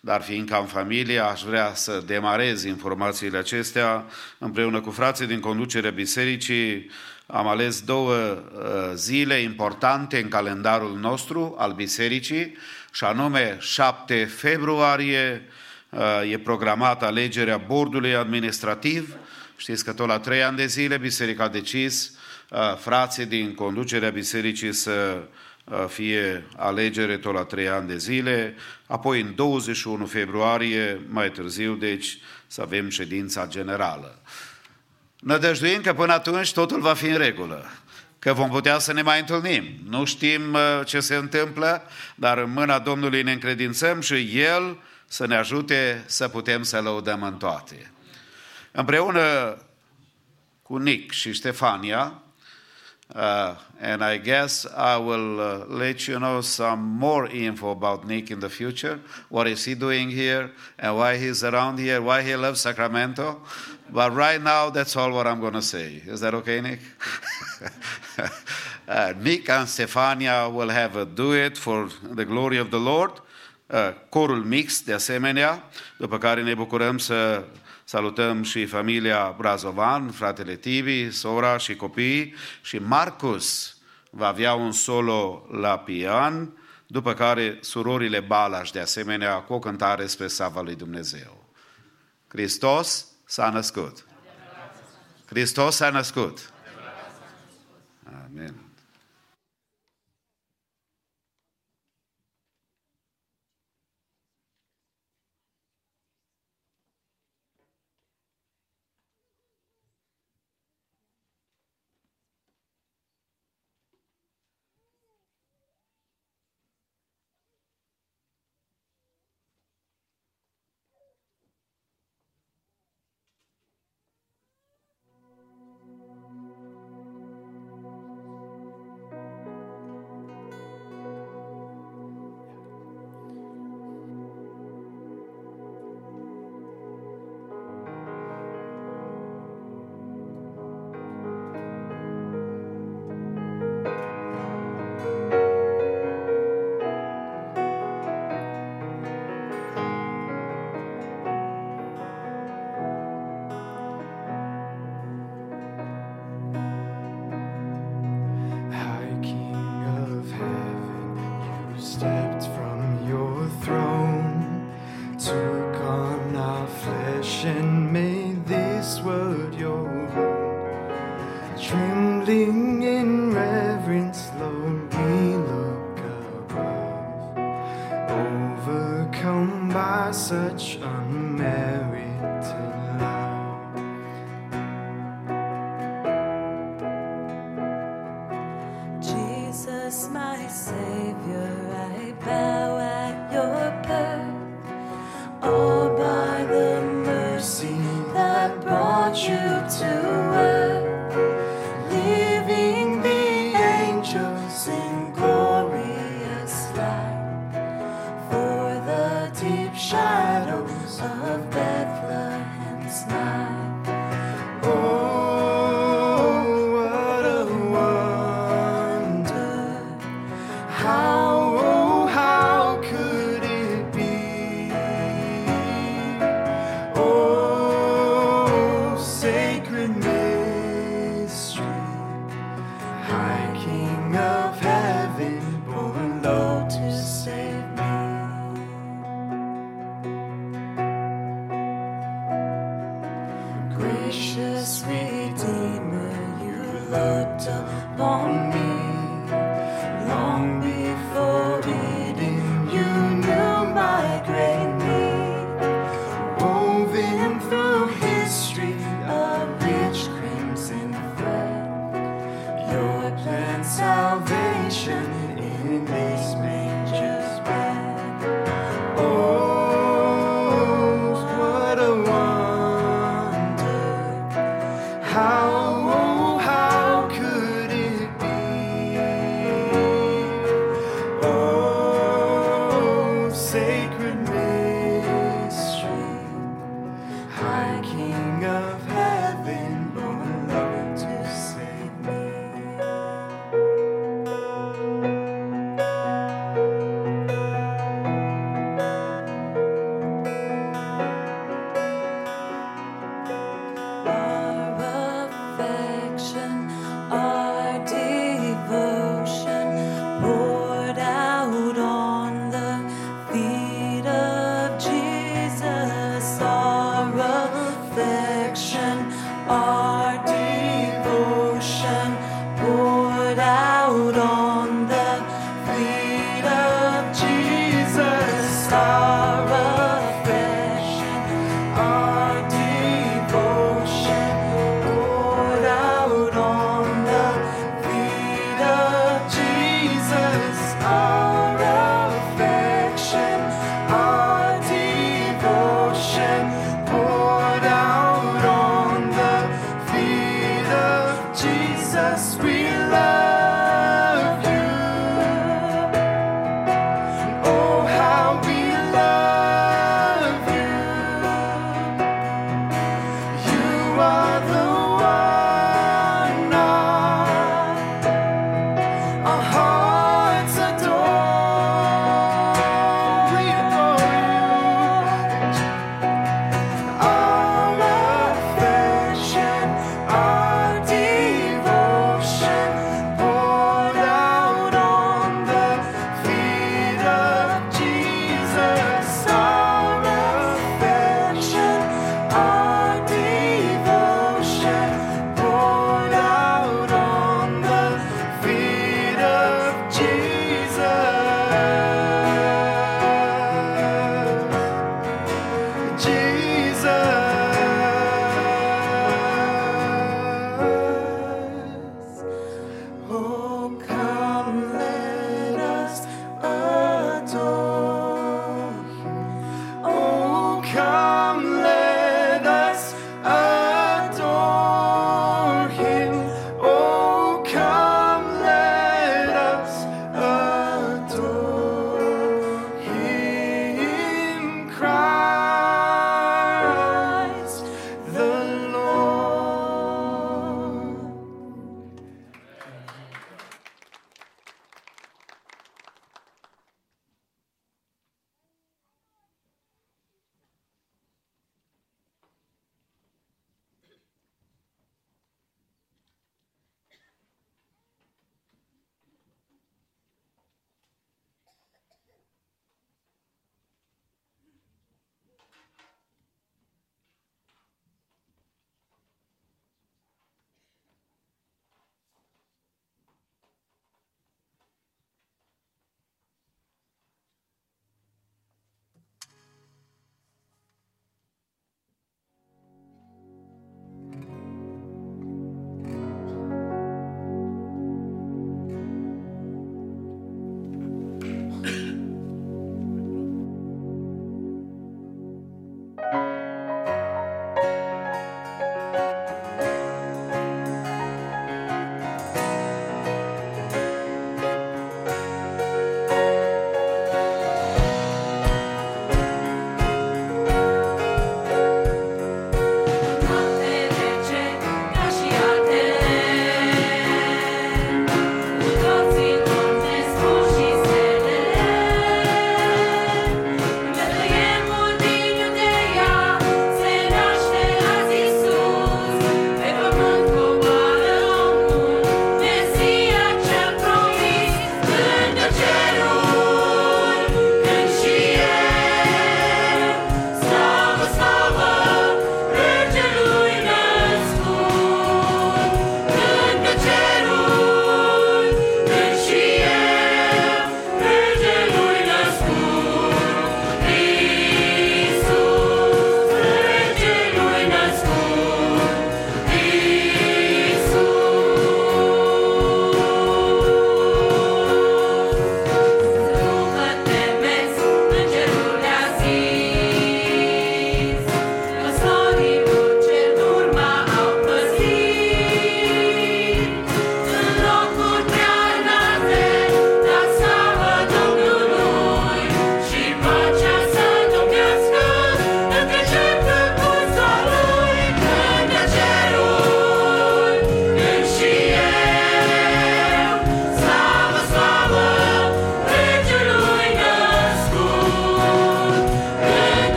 dar fiindcă am familie, aș vrea să demarez informațiile acestea împreună cu frații din conducerea bisericii. Am ales două uh, zile importante în calendarul nostru al bisericii, și anume 7 februarie uh, e programată alegerea bordului administrativ. Știți că tot la trei ani de zile biserica a decis frații din conducerea bisericii să fie alegere tot la trei ani de zile, apoi în 21 februarie, mai târziu, deci, să avem ședința generală. Nădăjduim că până atunci totul va fi în regulă, că vom putea să ne mai întâlnim. Nu știm ce se întâmplă, dar în mâna Domnului ne încredințăm și El să ne ajute să putem să lăudăm în toate. Împreună cu Nick și Ștefania, Uh, and I guess I will uh, let you know some more info about Nick in the future. What is he doing here and why he's around here, why he loves Sacramento. But right now, that's all what I'm going to say. Is that okay, Nick? uh, Nick and Stefania will have a duet for the glory of the Lord. Uh, corul mix, de asemenea, după care ne bucurăm să Salutăm și familia Brazovan, fratele Tibi, sora și copiii și Marcus va avea un solo la pian, după care surorile Balas de asemenea cu o cântare spre sava lui Dumnezeu. Hristos s-a născut. Hristos s-a născut. Amen. You to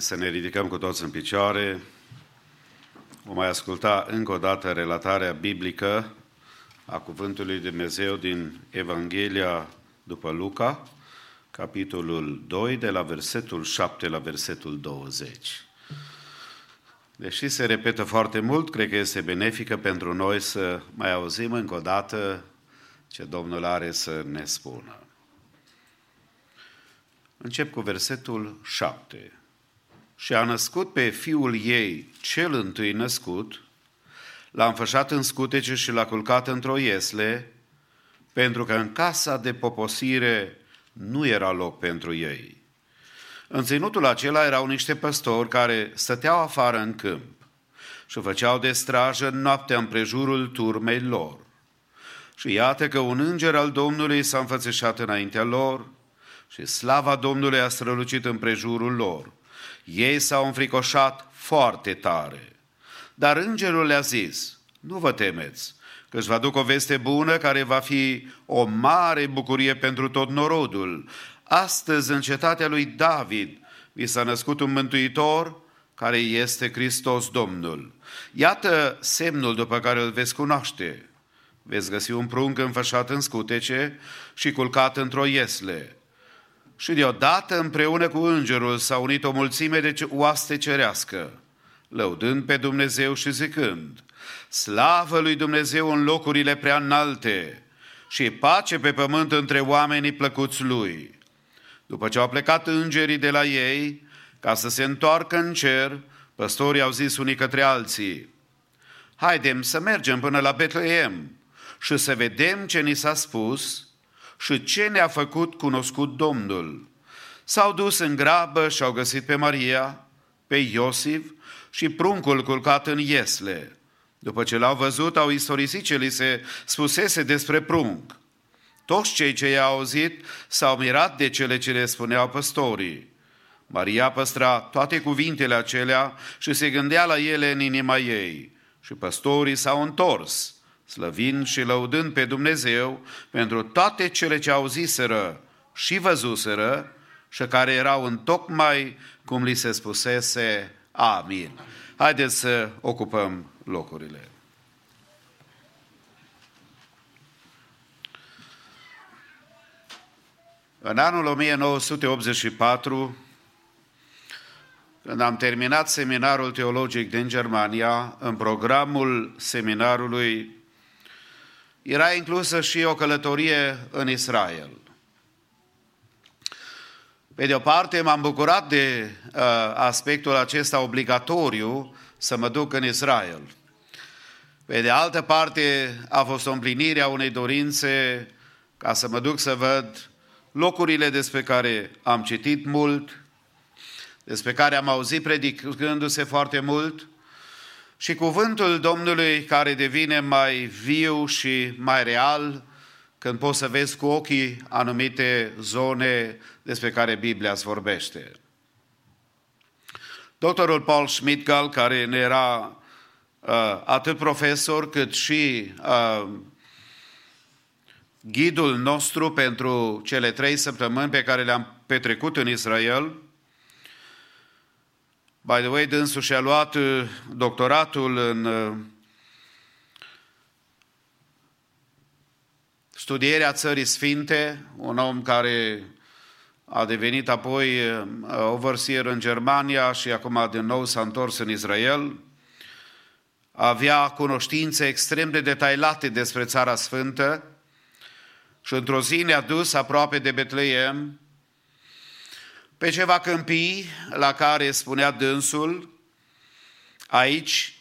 Haideți să ne ridicăm cu toți în picioare. Vom mai asculta încă o dată relatarea biblică a Cuvântului lui Dumnezeu din Evanghelia după Luca, capitolul 2, de la versetul 7 la versetul 20. Deși se repetă foarte mult, cred că este benefică pentru noi să mai auzim încă o dată ce Domnul are să ne spună. Încep cu versetul 7. Și a născut pe fiul ei, cel întâi născut, l-a înfășat în scutece și l-a culcat într-o iesle, pentru că în casa de poposire nu era loc pentru ei. În ținutul acela erau niște păstori care stăteau afară în câmp și făceau de strajă noaptea împrejurul turmei lor. Și iată că un înger al Domnului s-a înfățișat înaintea lor și slava Domnului a strălucit împrejurul lor. Ei s-au înfricoșat foarte tare. Dar îngerul le-a zis, nu vă temeți, că își va duc o veste bună care va fi o mare bucurie pentru tot norodul. Astăzi, în cetatea lui David, vi s-a născut un mântuitor care este Hristos Domnul. Iată semnul după care îl veți cunoaște. Veți găsi un prunc înfășat în scutece și culcat într-o iesle. Și deodată împreună cu îngerul s-a unit o mulțime de oaste cerească, lăudând pe Dumnezeu și zicând, Slavă lui Dumnezeu în locurile prea înalte și pace pe pământ între oamenii plăcuți lui. După ce au plecat îngerii de la ei, ca să se întoarcă în cer, păstorii au zis unii către alții, Haidem să mergem până la Betleem și să vedem ce ni s-a spus și ce ne-a făcut cunoscut Domnul. S-au dus în grabă și au găsit pe Maria, pe Iosif și pruncul culcat în iesle. După ce l-au văzut, au istorisit ce li se spusese despre prunc. Toți cei ce i-au auzit s-au mirat de cele ce le spuneau păstorii. Maria păstra toate cuvintele acelea și se gândea la ele în inima ei. Și păstorii s-au întors, slăvind și lăudând pe Dumnezeu pentru toate cele ce auziseră și văzuseră și care erau în tocmai cum li se spusese. Amin. Haideți să ocupăm locurile. În anul 1984, când am terminat seminarul teologic din Germania, în programul seminarului era inclusă și o călătorie în Israel. Pe de o parte, m-am bucurat de uh, aspectul acesta obligatoriu să mă duc în Israel. Pe de altă parte, a fost o împlinire a unei dorințe ca să mă duc să văd locurile despre care am citit mult, despre care am auzit predicându-se foarte mult și cuvântul Domnului care devine mai viu și mai real când poți să vezi cu ochii anumite zone despre care Biblia îți vorbește. Doctorul Paul Schmidgal, care ne era uh, atât profesor cât și uh, ghidul nostru pentru cele trei săptămâni pe care le-am petrecut în Israel, By the way, dânsul și-a luat uh, doctoratul în uh, studierea țării sfinte, un om care a devenit apoi uh, overseer în Germania și acum din nou s-a întors în Israel. Avea cunoștințe extrem de detaliate despre Țara Sfântă și într-o zi ne-a dus aproape de Betleem, pe ceva câmpii la care spunea dânsul, aici,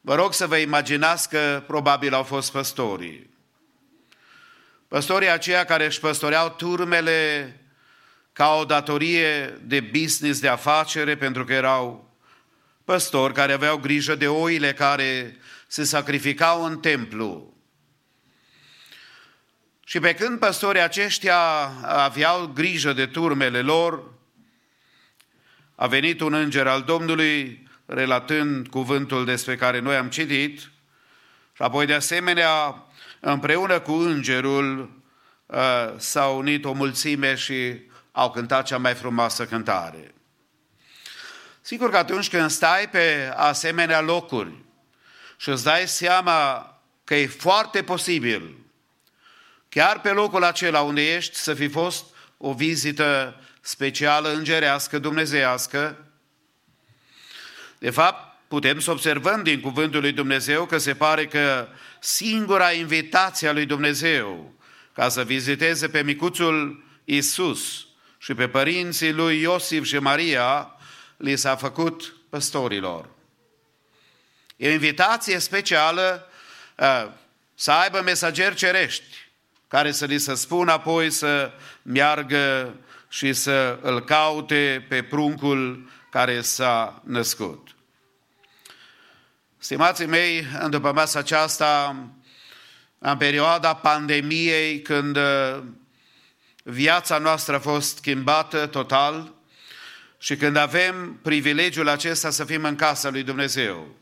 vă rog să vă imaginați că probabil au fost păstorii. Păstorii aceia care își păstoreau turmele ca o datorie de business, de afacere, pentru că erau păstori care aveau grijă de oile care se sacrificau în templu. Și pe când păstorii aceștia aveau grijă de turmele lor, a venit un înger al Domnului relatând cuvântul despre care noi am citit și apoi de asemenea împreună cu îngerul uh, s-au unit o mulțime și au cântat cea mai frumoasă cântare. Sigur că atunci când stai pe asemenea locuri și îți dai seama că e foarte posibil, chiar pe locul acela unde ești, să fi fost o vizită specială îngerească, dumnezeiască. De fapt, putem să observăm din cuvântul lui Dumnezeu că se pare că singura invitație a lui Dumnezeu ca să viziteze pe micuțul Isus și pe părinții lui Iosif și Maria li s-a făcut păstorilor. E o invitație specială uh, să aibă mesageri cerești care să li se spună apoi să meargă și să îl caute pe pruncul care s-a născut. Stimații mei, în după masa aceasta, în perioada pandemiei, când uh, viața noastră a fost schimbată total și când avem privilegiul acesta să fim în casa lui Dumnezeu,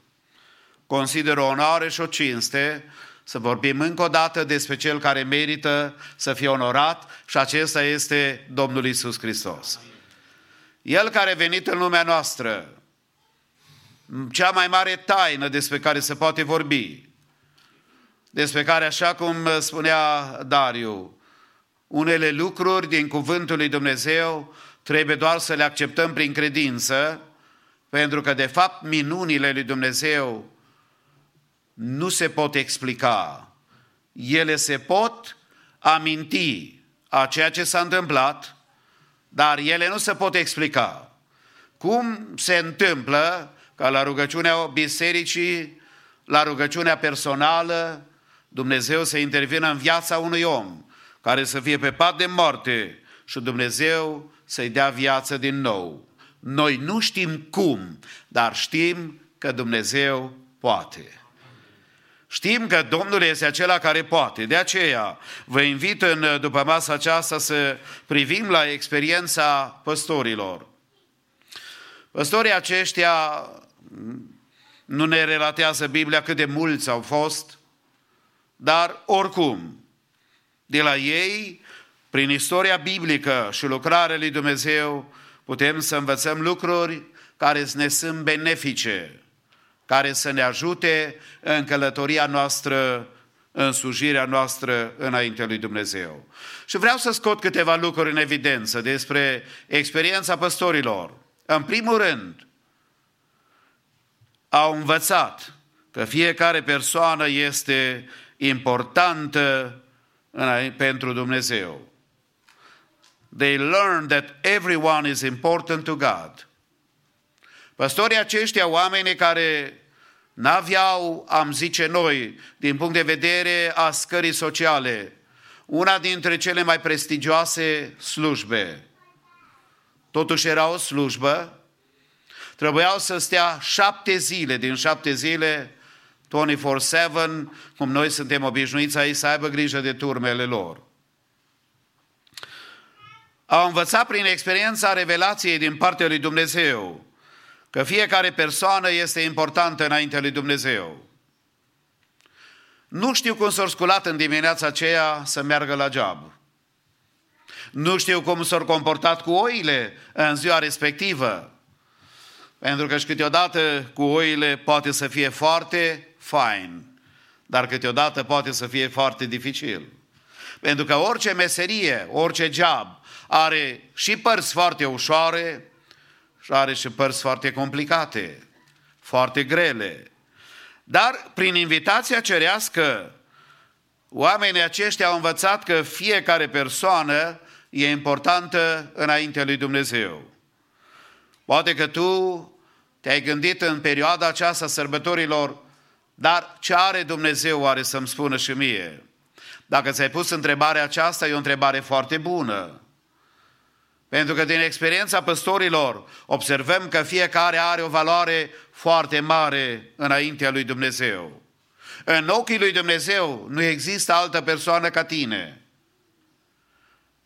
consider o onoare și o cinste să vorbim încă o dată despre Cel care merită să fie onorat și acesta este Domnul Isus Hristos. El care a venit în lumea noastră, cea mai mare taină despre care se poate vorbi, despre care, așa cum spunea Dariu, unele lucruri din cuvântul lui Dumnezeu trebuie doar să le acceptăm prin credință, pentru că, de fapt, minunile lui Dumnezeu nu se pot explica. Ele se pot aminti a ceea ce s-a întâmplat, dar ele nu se pot explica. Cum se întâmplă ca la rugăciunea bisericii, la rugăciunea personală, Dumnezeu să intervină în viața unui om care să fie pe pat de moarte și Dumnezeu să-i dea viață din nou. noi nu știm cum, dar știm că Dumnezeu poate. Știm că Domnul este acela care poate. De aceea vă invit în după masa aceasta să privim la experiența păstorilor. Păstorii aceștia nu ne relatează Biblia cât de mulți au fost, dar oricum, de la ei, prin istoria biblică și lucrarea lui Dumnezeu, putem să învățăm lucruri care ne sunt benefice, care să ne ajute în călătoria noastră, în slujirea noastră înainte lui Dumnezeu. Și vreau să scot câteva lucruri în evidență despre experiența păstorilor. În primul rând, au învățat că fiecare persoană este importantă pentru Dumnezeu. They learned that everyone is important to God. Păstorii aceștia, oameni care n-aveau, am zice noi, din punct de vedere a scării sociale, una dintre cele mai prestigioase slujbe. Totuși era o slujbă, trebuiau să stea șapte zile, din șapte zile, 24-7, cum noi suntem obișnuiți aici să aibă grijă de turmele lor. Au învățat prin experiența revelației din partea lui Dumnezeu că fiecare persoană este importantă înaintea lui Dumnezeu. Nu știu cum s-au sculat în dimineața aceea să meargă la job. Nu știu cum s-au comportat cu oile în ziua respectivă. Pentru că și câteodată cu oile poate să fie foarte fain, dar câteodată poate să fie foarte dificil. Pentru că orice meserie, orice job are și părți foarte ușoare și are și părți foarte complicate, foarte grele. Dar prin invitația cerească, oamenii aceștia au învățat că fiecare persoană e importantă înaintea lui Dumnezeu. Poate că tu te-ai gândit în perioada aceasta sărbătorilor, dar ce are Dumnezeu oare să-mi spună și mie? Dacă ți-ai pus întrebarea aceasta, e o întrebare foarte bună. Pentru că din experiența păstorilor observăm că fiecare are o valoare foarte mare înaintea lui Dumnezeu. În ochii lui Dumnezeu nu există altă persoană ca tine.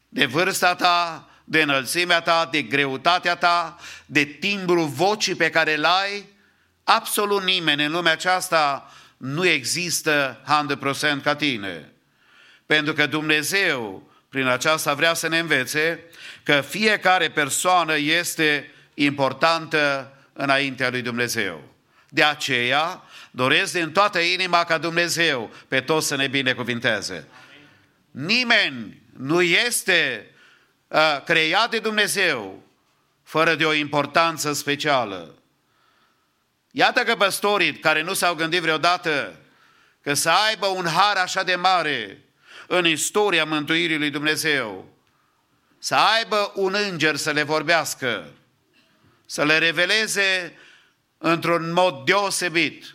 De vârsta ta, de înălțimea ta, de greutatea ta, de timbru vocii pe care îl ai, absolut nimeni în lumea aceasta nu există 100% ca tine. Pentru că Dumnezeu, prin aceasta, vrea să ne învețe că fiecare persoană este importantă înaintea lui Dumnezeu. De aceea, doresc din toată inima ca Dumnezeu pe toți să ne binecuvinteze. Nimeni nu este uh, creat de Dumnezeu fără de o importanță specială. Iată că păstorii care nu s-au gândit vreodată că să aibă un har așa de mare în istoria mântuirii lui Dumnezeu, să aibă un înger să le vorbească, să le reveleze într-un mod deosebit.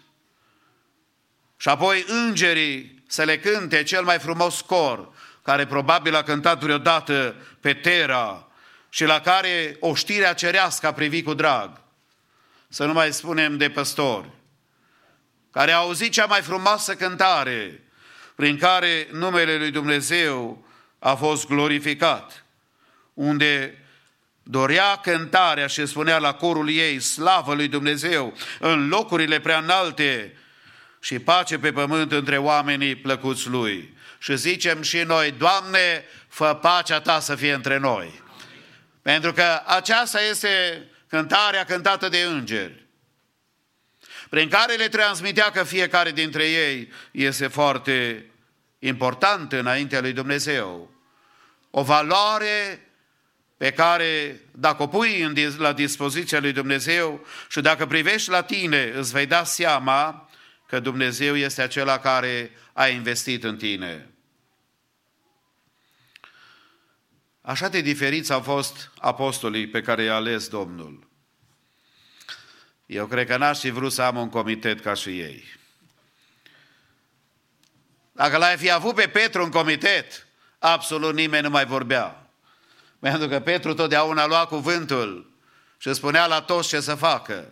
Și apoi îngerii să le cânte cel mai frumos cor, care probabil a cântat vreodată pe Tera și la care o știrea cerească a privit cu drag. Să nu mai spunem de păstori, care au auzit cea mai frumoasă cântare, prin care numele lui Dumnezeu a fost glorificat unde dorea cântarea și spunea la corul ei, slavă lui Dumnezeu, în locurile prea înalte și pace pe pământ între oamenii plăcuți lui. Și zicem și noi, Doamne, fă pacea ta să fie între noi. Pentru că aceasta este cântarea cântată de îngeri, prin care le transmitea că fiecare dintre ei este foarte important înaintea lui Dumnezeu. O valoare pe care dacă o pui la dispoziția lui Dumnezeu și dacă privești la tine, îți vei da seama că Dumnezeu este acela care a investit în tine. Așa de diferiți au fost apostolii pe care i-a ales Domnul. Eu cred că n-aș fi vrut să am un comitet ca și ei. Dacă l-ai fi avut pe Petru în comitet, absolut nimeni nu mai vorbea. Pentru că Petru totdeauna lua cuvântul și spunea la toți ce să facă.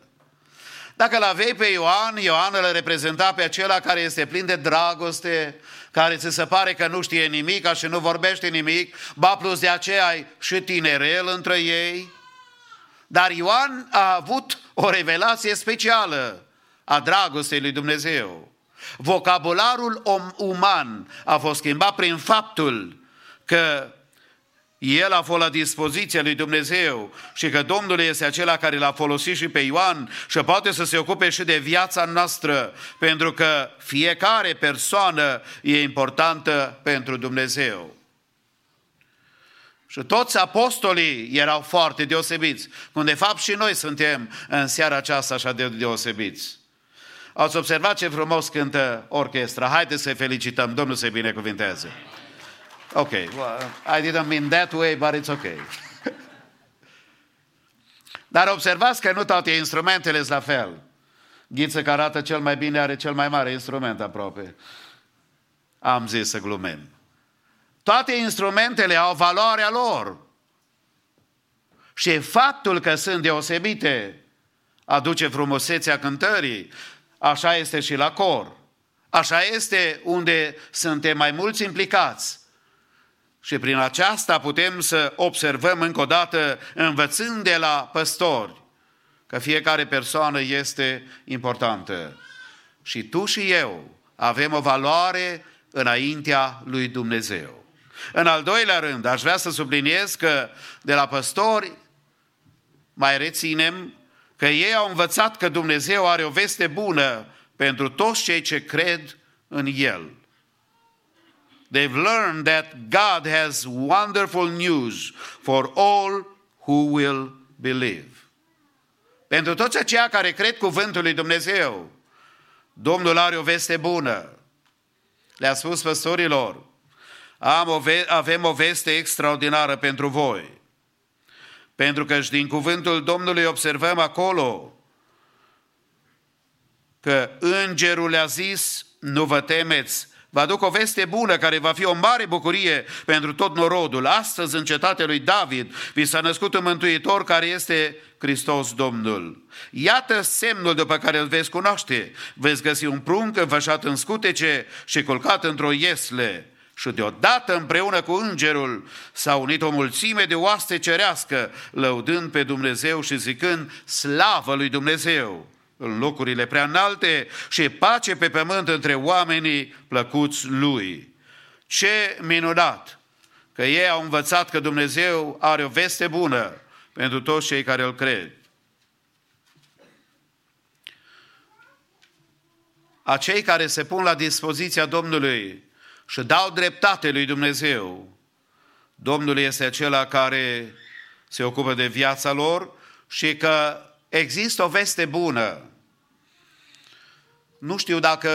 Dacă l aveai pe Ioan, Ioan îl reprezenta pe acela care este plin de dragoste, care ți se pare că nu știe nimic și nu vorbește nimic, ba plus de aceea ai și tinerel între ei. Dar Ioan a avut o revelație specială a dragostei lui Dumnezeu. Vocabularul om uman a fost schimbat prin faptul că el a fost la dispoziția lui Dumnezeu și că Domnul este acela care l-a folosit și pe Ioan și poate să se ocupe și de viața noastră, pentru că fiecare persoană e importantă pentru Dumnezeu. Și toți apostolii erau foarte deosebiți, cum de fapt și noi suntem în seara aceasta așa de deosebiți. Ați observat ce frumos cântă orchestra. Haideți să-i felicităm. Domnul să-i binecuvinteze. Ok, well, I didn't mean that way, but it's okay. Dar observați că nu toate instrumentele sunt la fel. Ghiță care arată cel mai bine are cel mai mare instrument aproape. Am zis să glumem. Toate instrumentele au valoarea lor. Și faptul că sunt deosebite aduce frumusețea cântării. Așa este și la cor. Așa este unde suntem mai mulți implicați. Și prin aceasta putem să observăm încă o dată, învățând de la păstori, că fiecare persoană este importantă. Și tu și eu avem o valoare înaintea lui Dumnezeu. În al doilea rând, aș vrea să subliniez că de la păstori mai reținem că ei au învățat că Dumnezeu are o veste bună pentru toți cei ce cred în El. They've learned that God has wonderful news for all who will believe. Pentru toți aceia care cred cuvântul lui Dumnezeu, Domnul are o veste bună. Le-a spus păstorilor, am o ve- avem o veste extraordinară pentru voi. Pentru că și din cuvântul Domnului observăm acolo că îngerul le-a zis, nu vă temeți, vă aduc o veste bună care va fi o mare bucurie pentru tot norodul. Astăzi, în cetatea lui David, vi s-a născut un mântuitor care este Hristos Domnul. Iată semnul după care îl veți cunoaște. Veți găsi un prunc înfășat în scutece și culcat într-o iesle. Și deodată împreună cu îngerul s-a unit o mulțime de oaste cerească, lăudând pe Dumnezeu și zicând, slavă lui Dumnezeu! în locurile prea înalte și pace pe pământ între oamenii plăcuți lui. Ce minunat! Că ei au învățat că Dumnezeu are o veste bună pentru toți cei care îl cred. Acei care se pun la dispoziția Domnului și dau dreptate lui Dumnezeu, Domnul este acela care se ocupă de viața lor și că există o veste bună. Nu știu dacă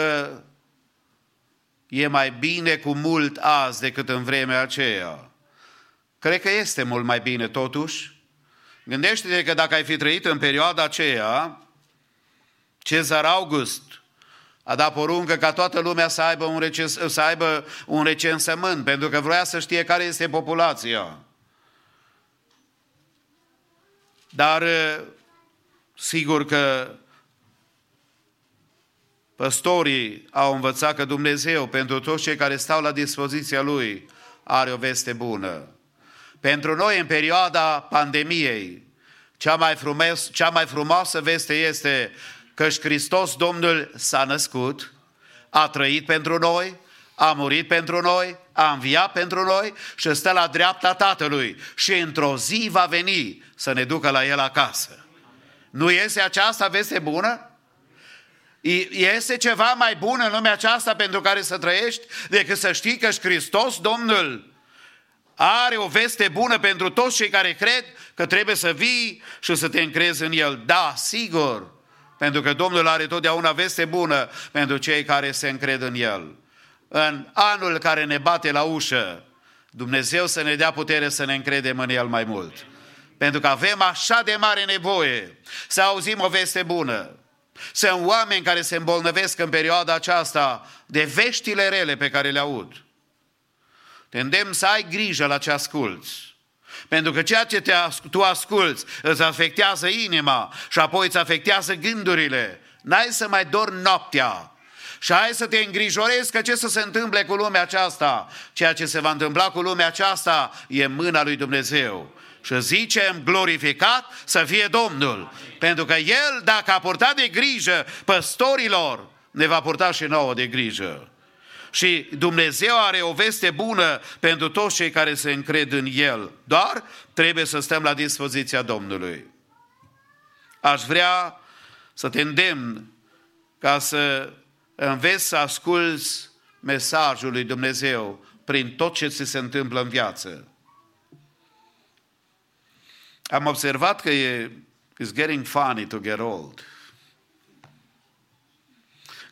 e mai bine cu mult azi decât în vremea aceea. Cred că este mult mai bine totuși. Gândește-te că dacă ai fi trăit în perioada aceea, Cezar August a dat poruncă ca toată lumea să aibă un, recens, să aibă un recensământ, pentru că vrea să știe care este populația. Dar sigur că păstorii au învățat că Dumnezeu, pentru toți cei care stau la dispoziția Lui, are o veste bună. Pentru noi, în perioada pandemiei, cea mai, frumos, cea mai frumoasă veste este că Hristos Domnul s-a născut, a trăit pentru noi, a murit pentru noi, a înviat pentru noi și stă la dreapta Tatălui și într-o zi va veni să ne ducă la El acasă. Nu este aceasta veste bună? Este ceva mai bun în lumea aceasta pentru care să trăiești decât să știi că Hristos, Domnul, are o veste bună pentru toți cei care cred că trebuie să vii și să te încrezi în El. Da, sigur, pentru că Domnul are totdeauna veste bună pentru cei care se încred în El. În anul care ne bate la ușă, Dumnezeu să ne dea putere să ne încredem în El mai mult. Pentru că avem așa de mare nevoie să auzim o veste bună. Sunt oameni care se îmbolnăvesc în perioada aceasta de veștile rele pe care le aud. Te îndemn să ai grijă la ce asculți. Pentru că ceea ce te, as- tu asculți îți afectează inima și apoi îți afectează gândurile. N-ai să mai dormi noaptea. Și hai să te îngrijorezi că ce să se întâmple cu lumea aceasta. Ceea ce se va întâmpla cu lumea aceasta e mâna lui Dumnezeu. Și zicem glorificat să fie Domnul. Pentru că El, dacă a purtat de grijă păstorilor, ne va purta și nouă de grijă. Și Dumnezeu are o veste bună pentru toți cei care se încred în El. Doar trebuie să stăm la dispoziția Domnului. Aș vrea să te îndemn ca să înveți să asculți mesajul lui Dumnezeu prin tot ce ți se întâmplă în viață. Am observat că e it's getting funny to get old.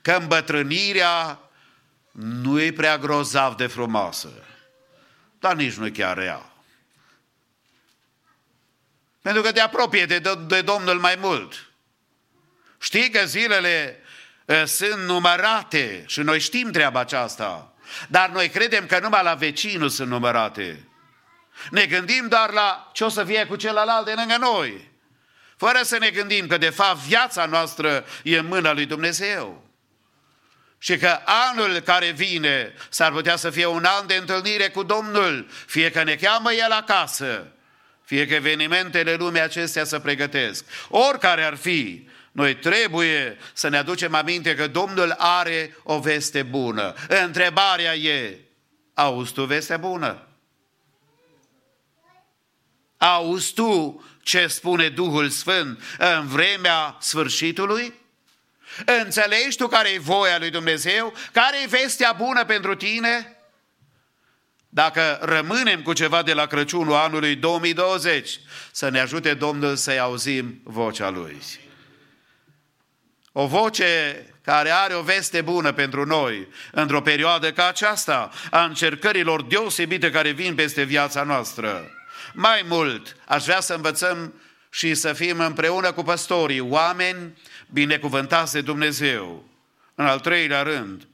Că îmbătrânirea nu e prea grozav de frumoasă, dar nici nu e chiar rea. Pentru că te apropie de, de Domnul mai mult. Știi că zilele uh, sunt numărate și noi știm treaba aceasta, dar noi credem că numai la vecinul sunt numărate. Ne gândim doar la ce o să fie cu celălalt de lângă noi, fără să ne gândim că de fapt viața noastră e în mâna lui Dumnezeu. Și că anul care vine s-ar putea să fie un an de întâlnire cu Domnul, fie că ne cheamă El acasă, fie că evenimentele lumii acestea să pregătesc. Oricare ar fi, noi trebuie să ne aducem aminte că Domnul are o veste bună. Întrebarea e, auzi tu vestea bună? Auzi tu ce spune Duhul Sfânt în vremea sfârșitului? Înțelegi tu care e voia lui Dumnezeu? Care e vestea bună pentru tine? Dacă rămânem cu ceva de la Crăciunul anului 2020, să ne ajute Domnul să-i auzim vocea Lui. O voce care are o veste bună pentru noi într-o perioadă ca aceasta a încercărilor deosebite care vin peste viața noastră. Mai mult, aș vrea să învățăm și să fim împreună cu păstorii, oameni binecuvântați de Dumnezeu. În al treilea rând,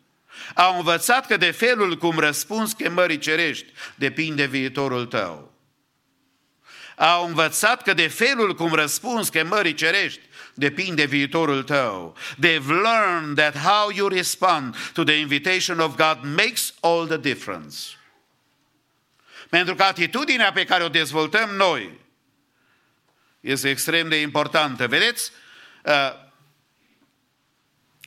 au învățat că de felul cum răspuns chemării cerești depinde viitorul tău. Au învățat că de felul cum răspuns chemării cerești depinde viitorul tău. They've learned that how you respond to the invitation of God makes all the difference. Pentru că atitudinea pe care o dezvoltăm noi este extrem de importantă. Vedeți?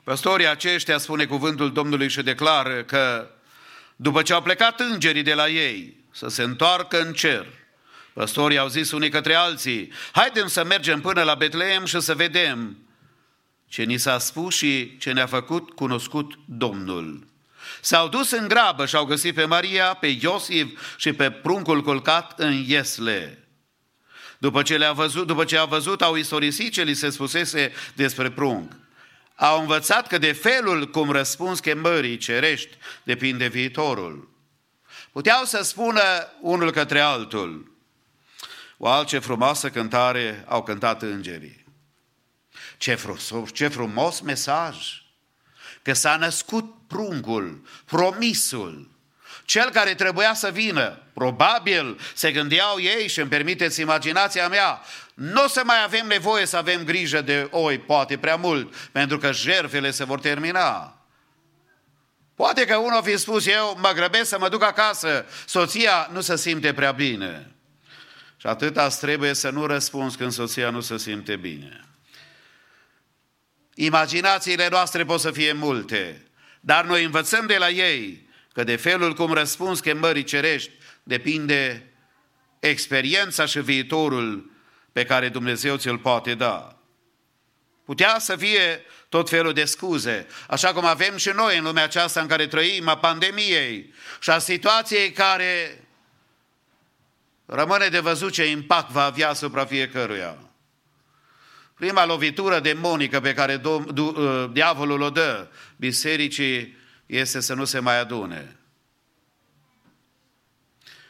Uh, Păstorii aceștia, spune cuvântul Domnului și declară că după ce au plecat îngerii de la ei să se întoarcă în cer, păstorii au zis unii către alții, haidem să mergem până la Betleem și să vedem ce ni s-a spus și ce ne-a făcut cunoscut Domnul. S-au dus în grabă și au găsit pe Maria, pe Iosif și pe pruncul culcat în Iesle. După ce, le-a văzut, după ce a văzut, au istorisit ce li se spusese despre prunc. Au învățat că de felul cum răspuns chemării cerești depinde viitorul. Puteau să spună unul către altul, o altă frumoasă cântare au cântat îngerii. Ce frumos, ce frumos mesaj! Că s-a născut pruncul, promisul, cel care trebuia să vină. Probabil se gândeau ei și îmi permiteți imaginația mea, nu o să mai avem nevoie să avem grijă de oi, poate prea mult, pentru că jerfele se vor termina. Poate că unul fi spus, eu mă grăbesc să mă duc acasă, soția nu se simte prea bine. Și atâta trebuie să nu răspunzi când soția nu se simte bine. Imaginațiile noastre pot să fie multe, dar noi învățăm de la ei că de felul cum răspuns chemării cerești depinde experiența și viitorul pe care Dumnezeu ți-l poate da. Putea să fie tot felul de scuze, așa cum avem și noi în lumea aceasta în care trăim, a pandemiei și a situației care rămâne de văzut ce impact va avea asupra fiecăruia. Prima lovitură demonică pe care diavolul o dă bisericii este să nu se mai adune.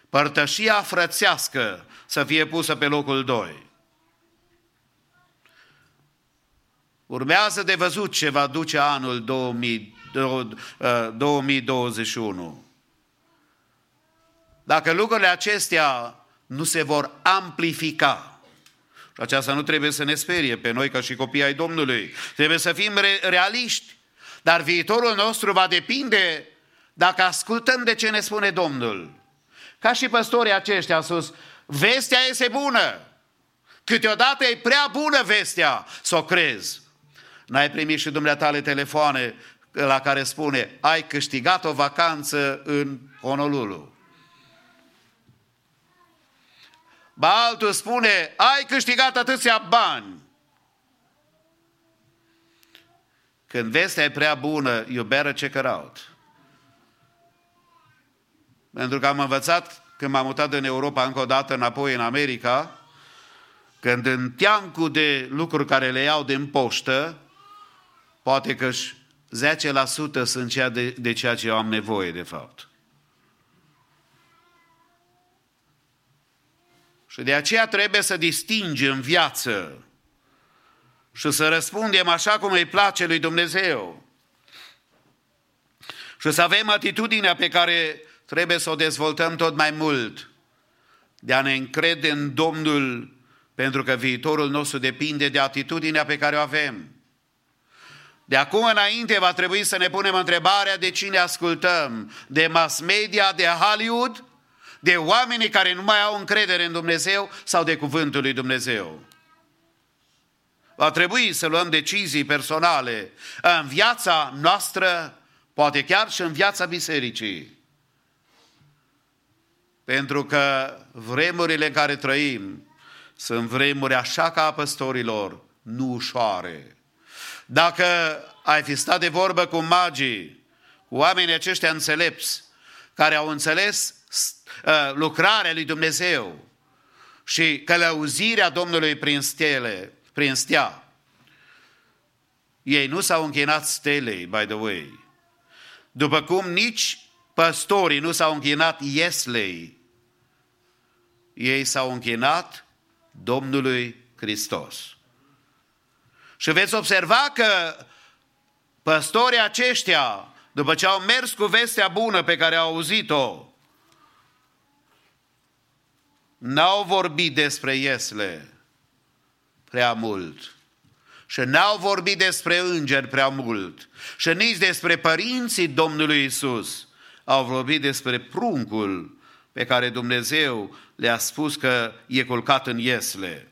Părtășia frățească să fie pusă pe locul 2. Urmează de văzut ce va duce anul 2021. Dacă lucrurile acestea nu se vor amplifica. Și aceasta nu trebuie să ne sperie pe noi ca și copii ai Domnului. Trebuie să fim re- realiști. Dar viitorul nostru va depinde dacă ascultăm de ce ne spune Domnul. Ca și păstorii aceștia au spus, vestea este bună. Câteodată e prea bună vestea să o crezi. N-ai primit și dumneatale telefoane la care spune, ai câștigat o vacanță în Honolulu. Ba altul spune, ai câștigat atâția bani. Când vestea e prea bună, you better check it out. Pentru că am învățat când m-am mutat în Europa încă o dată înapoi în America, când în teancul de lucruri care le iau din poștă, poate că 10% sunt ceea de, de ceea ce eu am nevoie, de fapt. Și de aceea trebuie să distingem în viață și să răspundem așa cum îi place lui Dumnezeu. Și să avem atitudinea pe care trebuie să o dezvoltăm tot mai mult, de a ne încrede în Domnul, pentru că viitorul nostru depinde de atitudinea pe care o avem. De acum înainte va trebui să ne punem întrebarea de cine ascultăm, de mass media, de Hollywood, de oamenii care nu mai au încredere în Dumnezeu sau de cuvântul lui Dumnezeu. Va trebui să luăm decizii personale în viața noastră, poate chiar și în viața bisericii. Pentru că vremurile în care trăim sunt vremuri așa ca a păstorilor, nu ușoare. Dacă ai fi stat de vorbă cu magii, cu oamenii aceștia înțelepți, care au înțeles uh, lucrarea lui Dumnezeu și călăuzirea Domnului prin stele, prin stea, ei nu s-au închinat stelei, by the way. După cum nici păstorii nu s-au închinat ieslei, ei s-au închinat Domnului Hristos. Și veți observa că păstorii aceștia, după ce au mers cu vestea bună pe care au auzit-o, n-au vorbit despre Iesle prea mult și n-au vorbit despre îngeri prea mult și nici despre părinții Domnului Isus. Au vorbit despre pruncul pe care Dumnezeu le-a spus că e culcat în Iesle.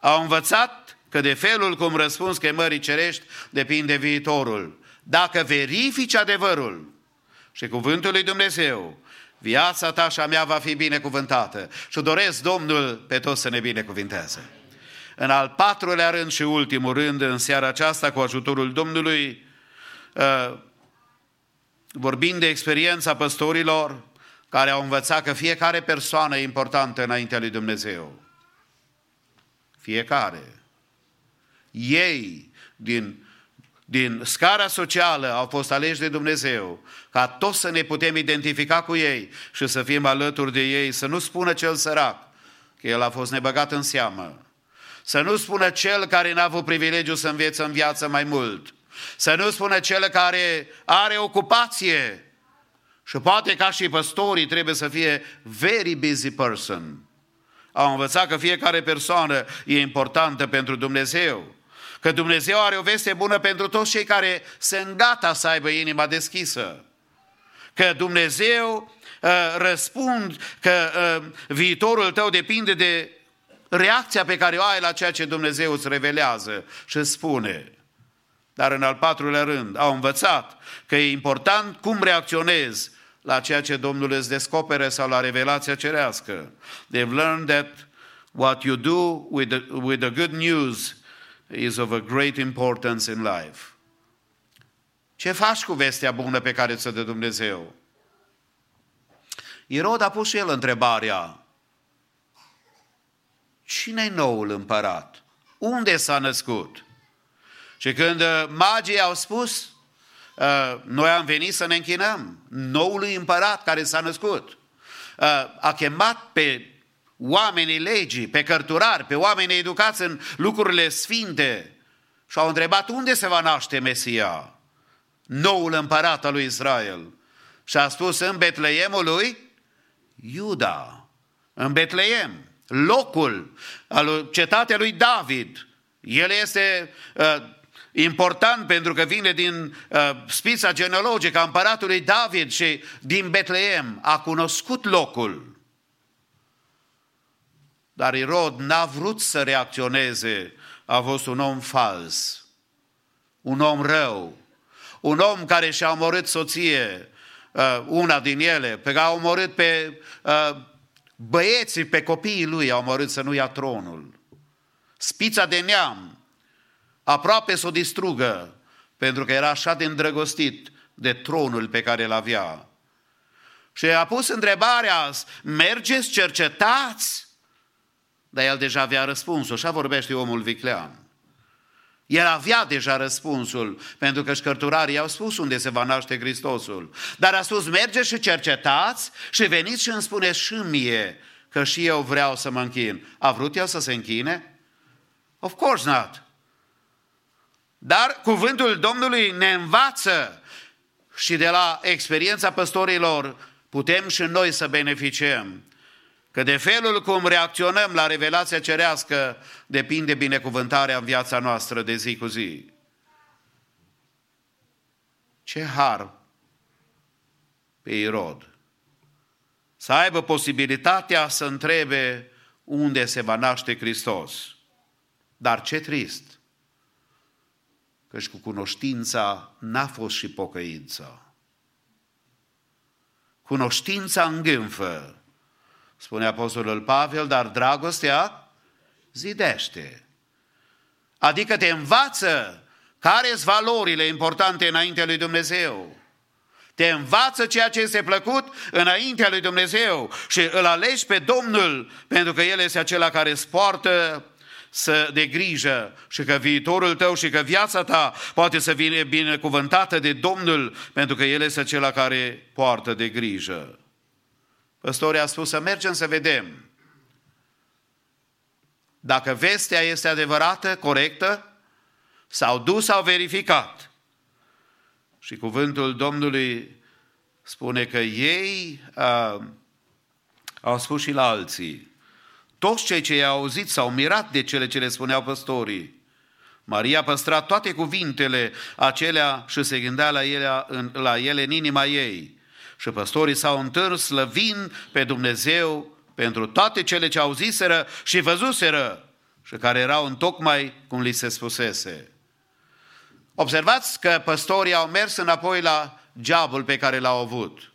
Au învățat că de felul cum răspuns chemării cerești depinde viitorul. Dacă verifici adevărul și cuvântul lui Dumnezeu, viața ta și a mea va fi binecuvântată. Și doresc Domnul pe toți să ne binecuvinteze. În al patrulea rând și ultimul rând, în seara aceasta, cu ajutorul Domnului, uh, vorbind de experiența păstorilor care au învățat că fiecare persoană e importantă înaintea lui Dumnezeu. Fiecare. Ei, din, din scara socială, au fost aleși de Dumnezeu, ca toți să ne putem identifica cu ei și să fim alături de ei, să nu spună cel sărac că el a fost nebăgat în seamă, să nu spună cel care n-a avut privilegiu să învețe în viață mai mult, să nu spună cel care are ocupație, și poate ca și păstorii trebuie să fie very busy person. Au învățat că fiecare persoană e importantă pentru Dumnezeu. Că Dumnezeu are o veste bună pentru toți cei care sunt gata să aibă inima deschisă. Că Dumnezeu uh, răspund, că uh, viitorul tău depinde de reacția pe care o ai la ceea ce Dumnezeu îți revelează și îți spune. Dar în al patrulea rând, au învățat că e important cum reacționezi la ceea ce Domnul îți descopere sau la revelația cerească. They've learned that what you do with the, with the good news is of a great importance in life. Ce faci cu vestea bună pe care ți-o dă Dumnezeu? Irod a pus și el întrebarea, cine e noul împărat? Unde s-a născut? Și când magii au spus, Uh, noi am venit să ne închinăm noului împărat care s-a născut. Uh, a chemat pe oamenii legii, pe cărturari, pe oamenii educați în lucrurile sfinte și au întrebat unde se va naște Mesia, noul împărat al lui Israel. Și a spus în Betleemul lui Iuda. în Betleem, locul al cetatea lui David. El este uh, important pentru că vine din uh, spița genealogică a împăratului David și din Betleem a cunoscut locul. Dar Irod n-a vrut să reacționeze, a fost un om fals, un om rău, un om care și-a omorât soție, uh, una din ele, pe care a omorât pe uh, băieții, pe copiii lui, a omorât să nu ia tronul. Spița de neam, aproape să o distrugă, pentru că era așa de îndrăgostit de tronul pe care îl avea. Și a pus întrebarea, mergeți, cercetați? Dar el deja avea răspunsul, așa vorbește omul viclean. El avea deja răspunsul, pentru că șcărturarii au spus unde se va naște Hristosul. Dar a spus, mergeți și cercetați și veniți și îmi spuneți și mie că și eu vreau să mă închin. A vrut el să se închine? Of course not. Dar cuvântul Domnului ne învață și de la experiența păstorilor putem și noi să beneficiem. Că de felul cum reacționăm la revelația cerească depinde binecuvântarea în viața noastră de zi cu zi. Ce har pe Irod! Să aibă posibilitatea să întrebe unde se va naște Hristos. Dar ce trist! Căci cu cunoștința n-a fost și pocăința. Cunoștința îngânfă, spune Apostolul Pavel, dar dragostea zidește. Adică te învață care sunt valorile importante înaintea lui Dumnezeu. Te învață ceea ce este plăcut înaintea lui Dumnezeu și îl alegi pe Domnul pentru că El este acela care îți poartă să de grijă și că viitorul tău și că viața ta poate să vină binecuvântată de Domnul pentru că El este acela care poartă de grijă. Păstorii a spus să mergem să vedem dacă vestea este adevărată, corectă, s-au dus, au verificat. Și cuvântul Domnului spune că ei uh, au spus și la alții. Toți cei ce i-au auzit s-au mirat de cele ce le spuneau păstorii. Maria a păstrat toate cuvintele acelea și se gândea la ele, la ele în inima ei. Și păstorii s-au întârs slăvind pe Dumnezeu pentru toate cele ce auziseră și văzuseră și care erau în tocmai cum li se spusese. Observați că păstorii au mers înapoi la geabul pe care l-au avut,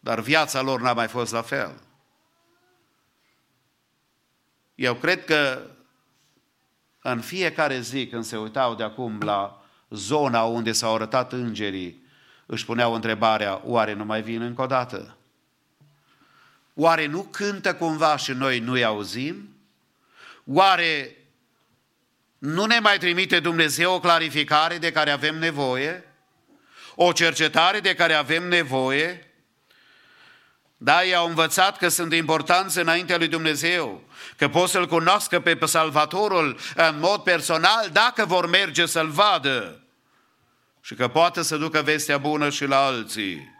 dar viața lor n-a mai fost la fel. Eu cred că în fiecare zi când se uitau de acum la zona unde s-au arătat îngerii, își puneau întrebarea, oare nu mai vin încă o dată? Oare nu cântă cumva și noi nu-i auzim? Oare nu ne mai trimite Dumnezeu o clarificare de care avem nevoie? O cercetare de care avem nevoie? Da, i-au învățat că sunt importanți înaintea lui Dumnezeu, că pot să-L cunoască pe Salvatorul în mod personal dacă vor merge să-L vadă și că poate să ducă vestea bună și la alții.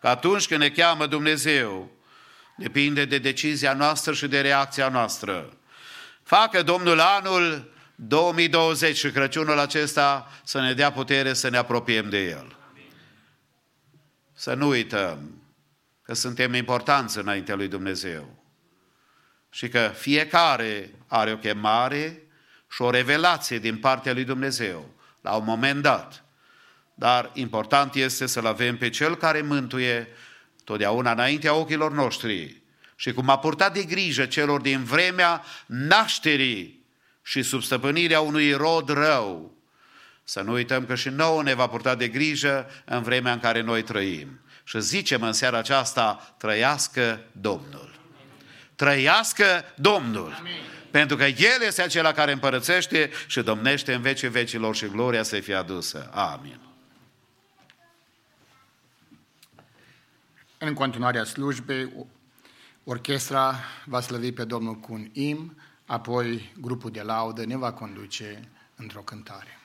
Că atunci când ne cheamă Dumnezeu, depinde de decizia noastră și de reacția noastră. Facă Domnul anul 2020 și Crăciunul acesta să ne dea putere să ne apropiem de El. Să nu uităm că suntem importanți înaintea lui Dumnezeu și că fiecare are o chemare și o revelație din partea lui Dumnezeu la un moment dat. Dar important este să-L avem pe Cel care mântuie totdeauna înaintea ochilor noștri și cum a purtat de grijă celor din vremea nașterii și sub stăpânirea unui rod rău. Să nu uităm că și nouă ne va purta de grijă în vremea în care noi trăim. Și zicem în seara aceasta, trăiască Domnul. Trăiască Domnul. Amin. Pentru că El este acela care împărățește și domnește în vecii vecilor și gloria să fie adusă. Amin. În continuarea slujbei, orchestra va slăvi pe Domnul cu un im, apoi grupul de laudă ne va conduce într-o cântare.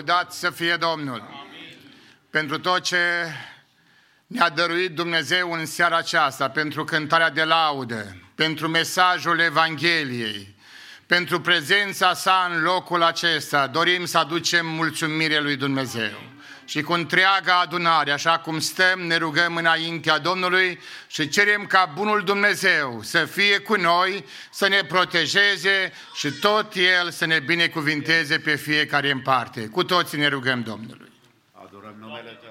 Lăudat să fie Domnul! Pentru tot ce ne-a dăruit Dumnezeu în seara aceasta, pentru cântarea de laudă, pentru mesajul Evangheliei, pentru prezența sa în locul acesta, dorim să aducem mulțumire lui Dumnezeu. Și cu întreaga adunare, așa cum stăm, ne rugăm înaintea Domnului și cerem ca bunul Dumnezeu să fie cu noi, să ne protejeze și tot El să ne binecuvinteze pe fiecare în parte. Cu toții ne rugăm Domnului. Adorăm numele Tău.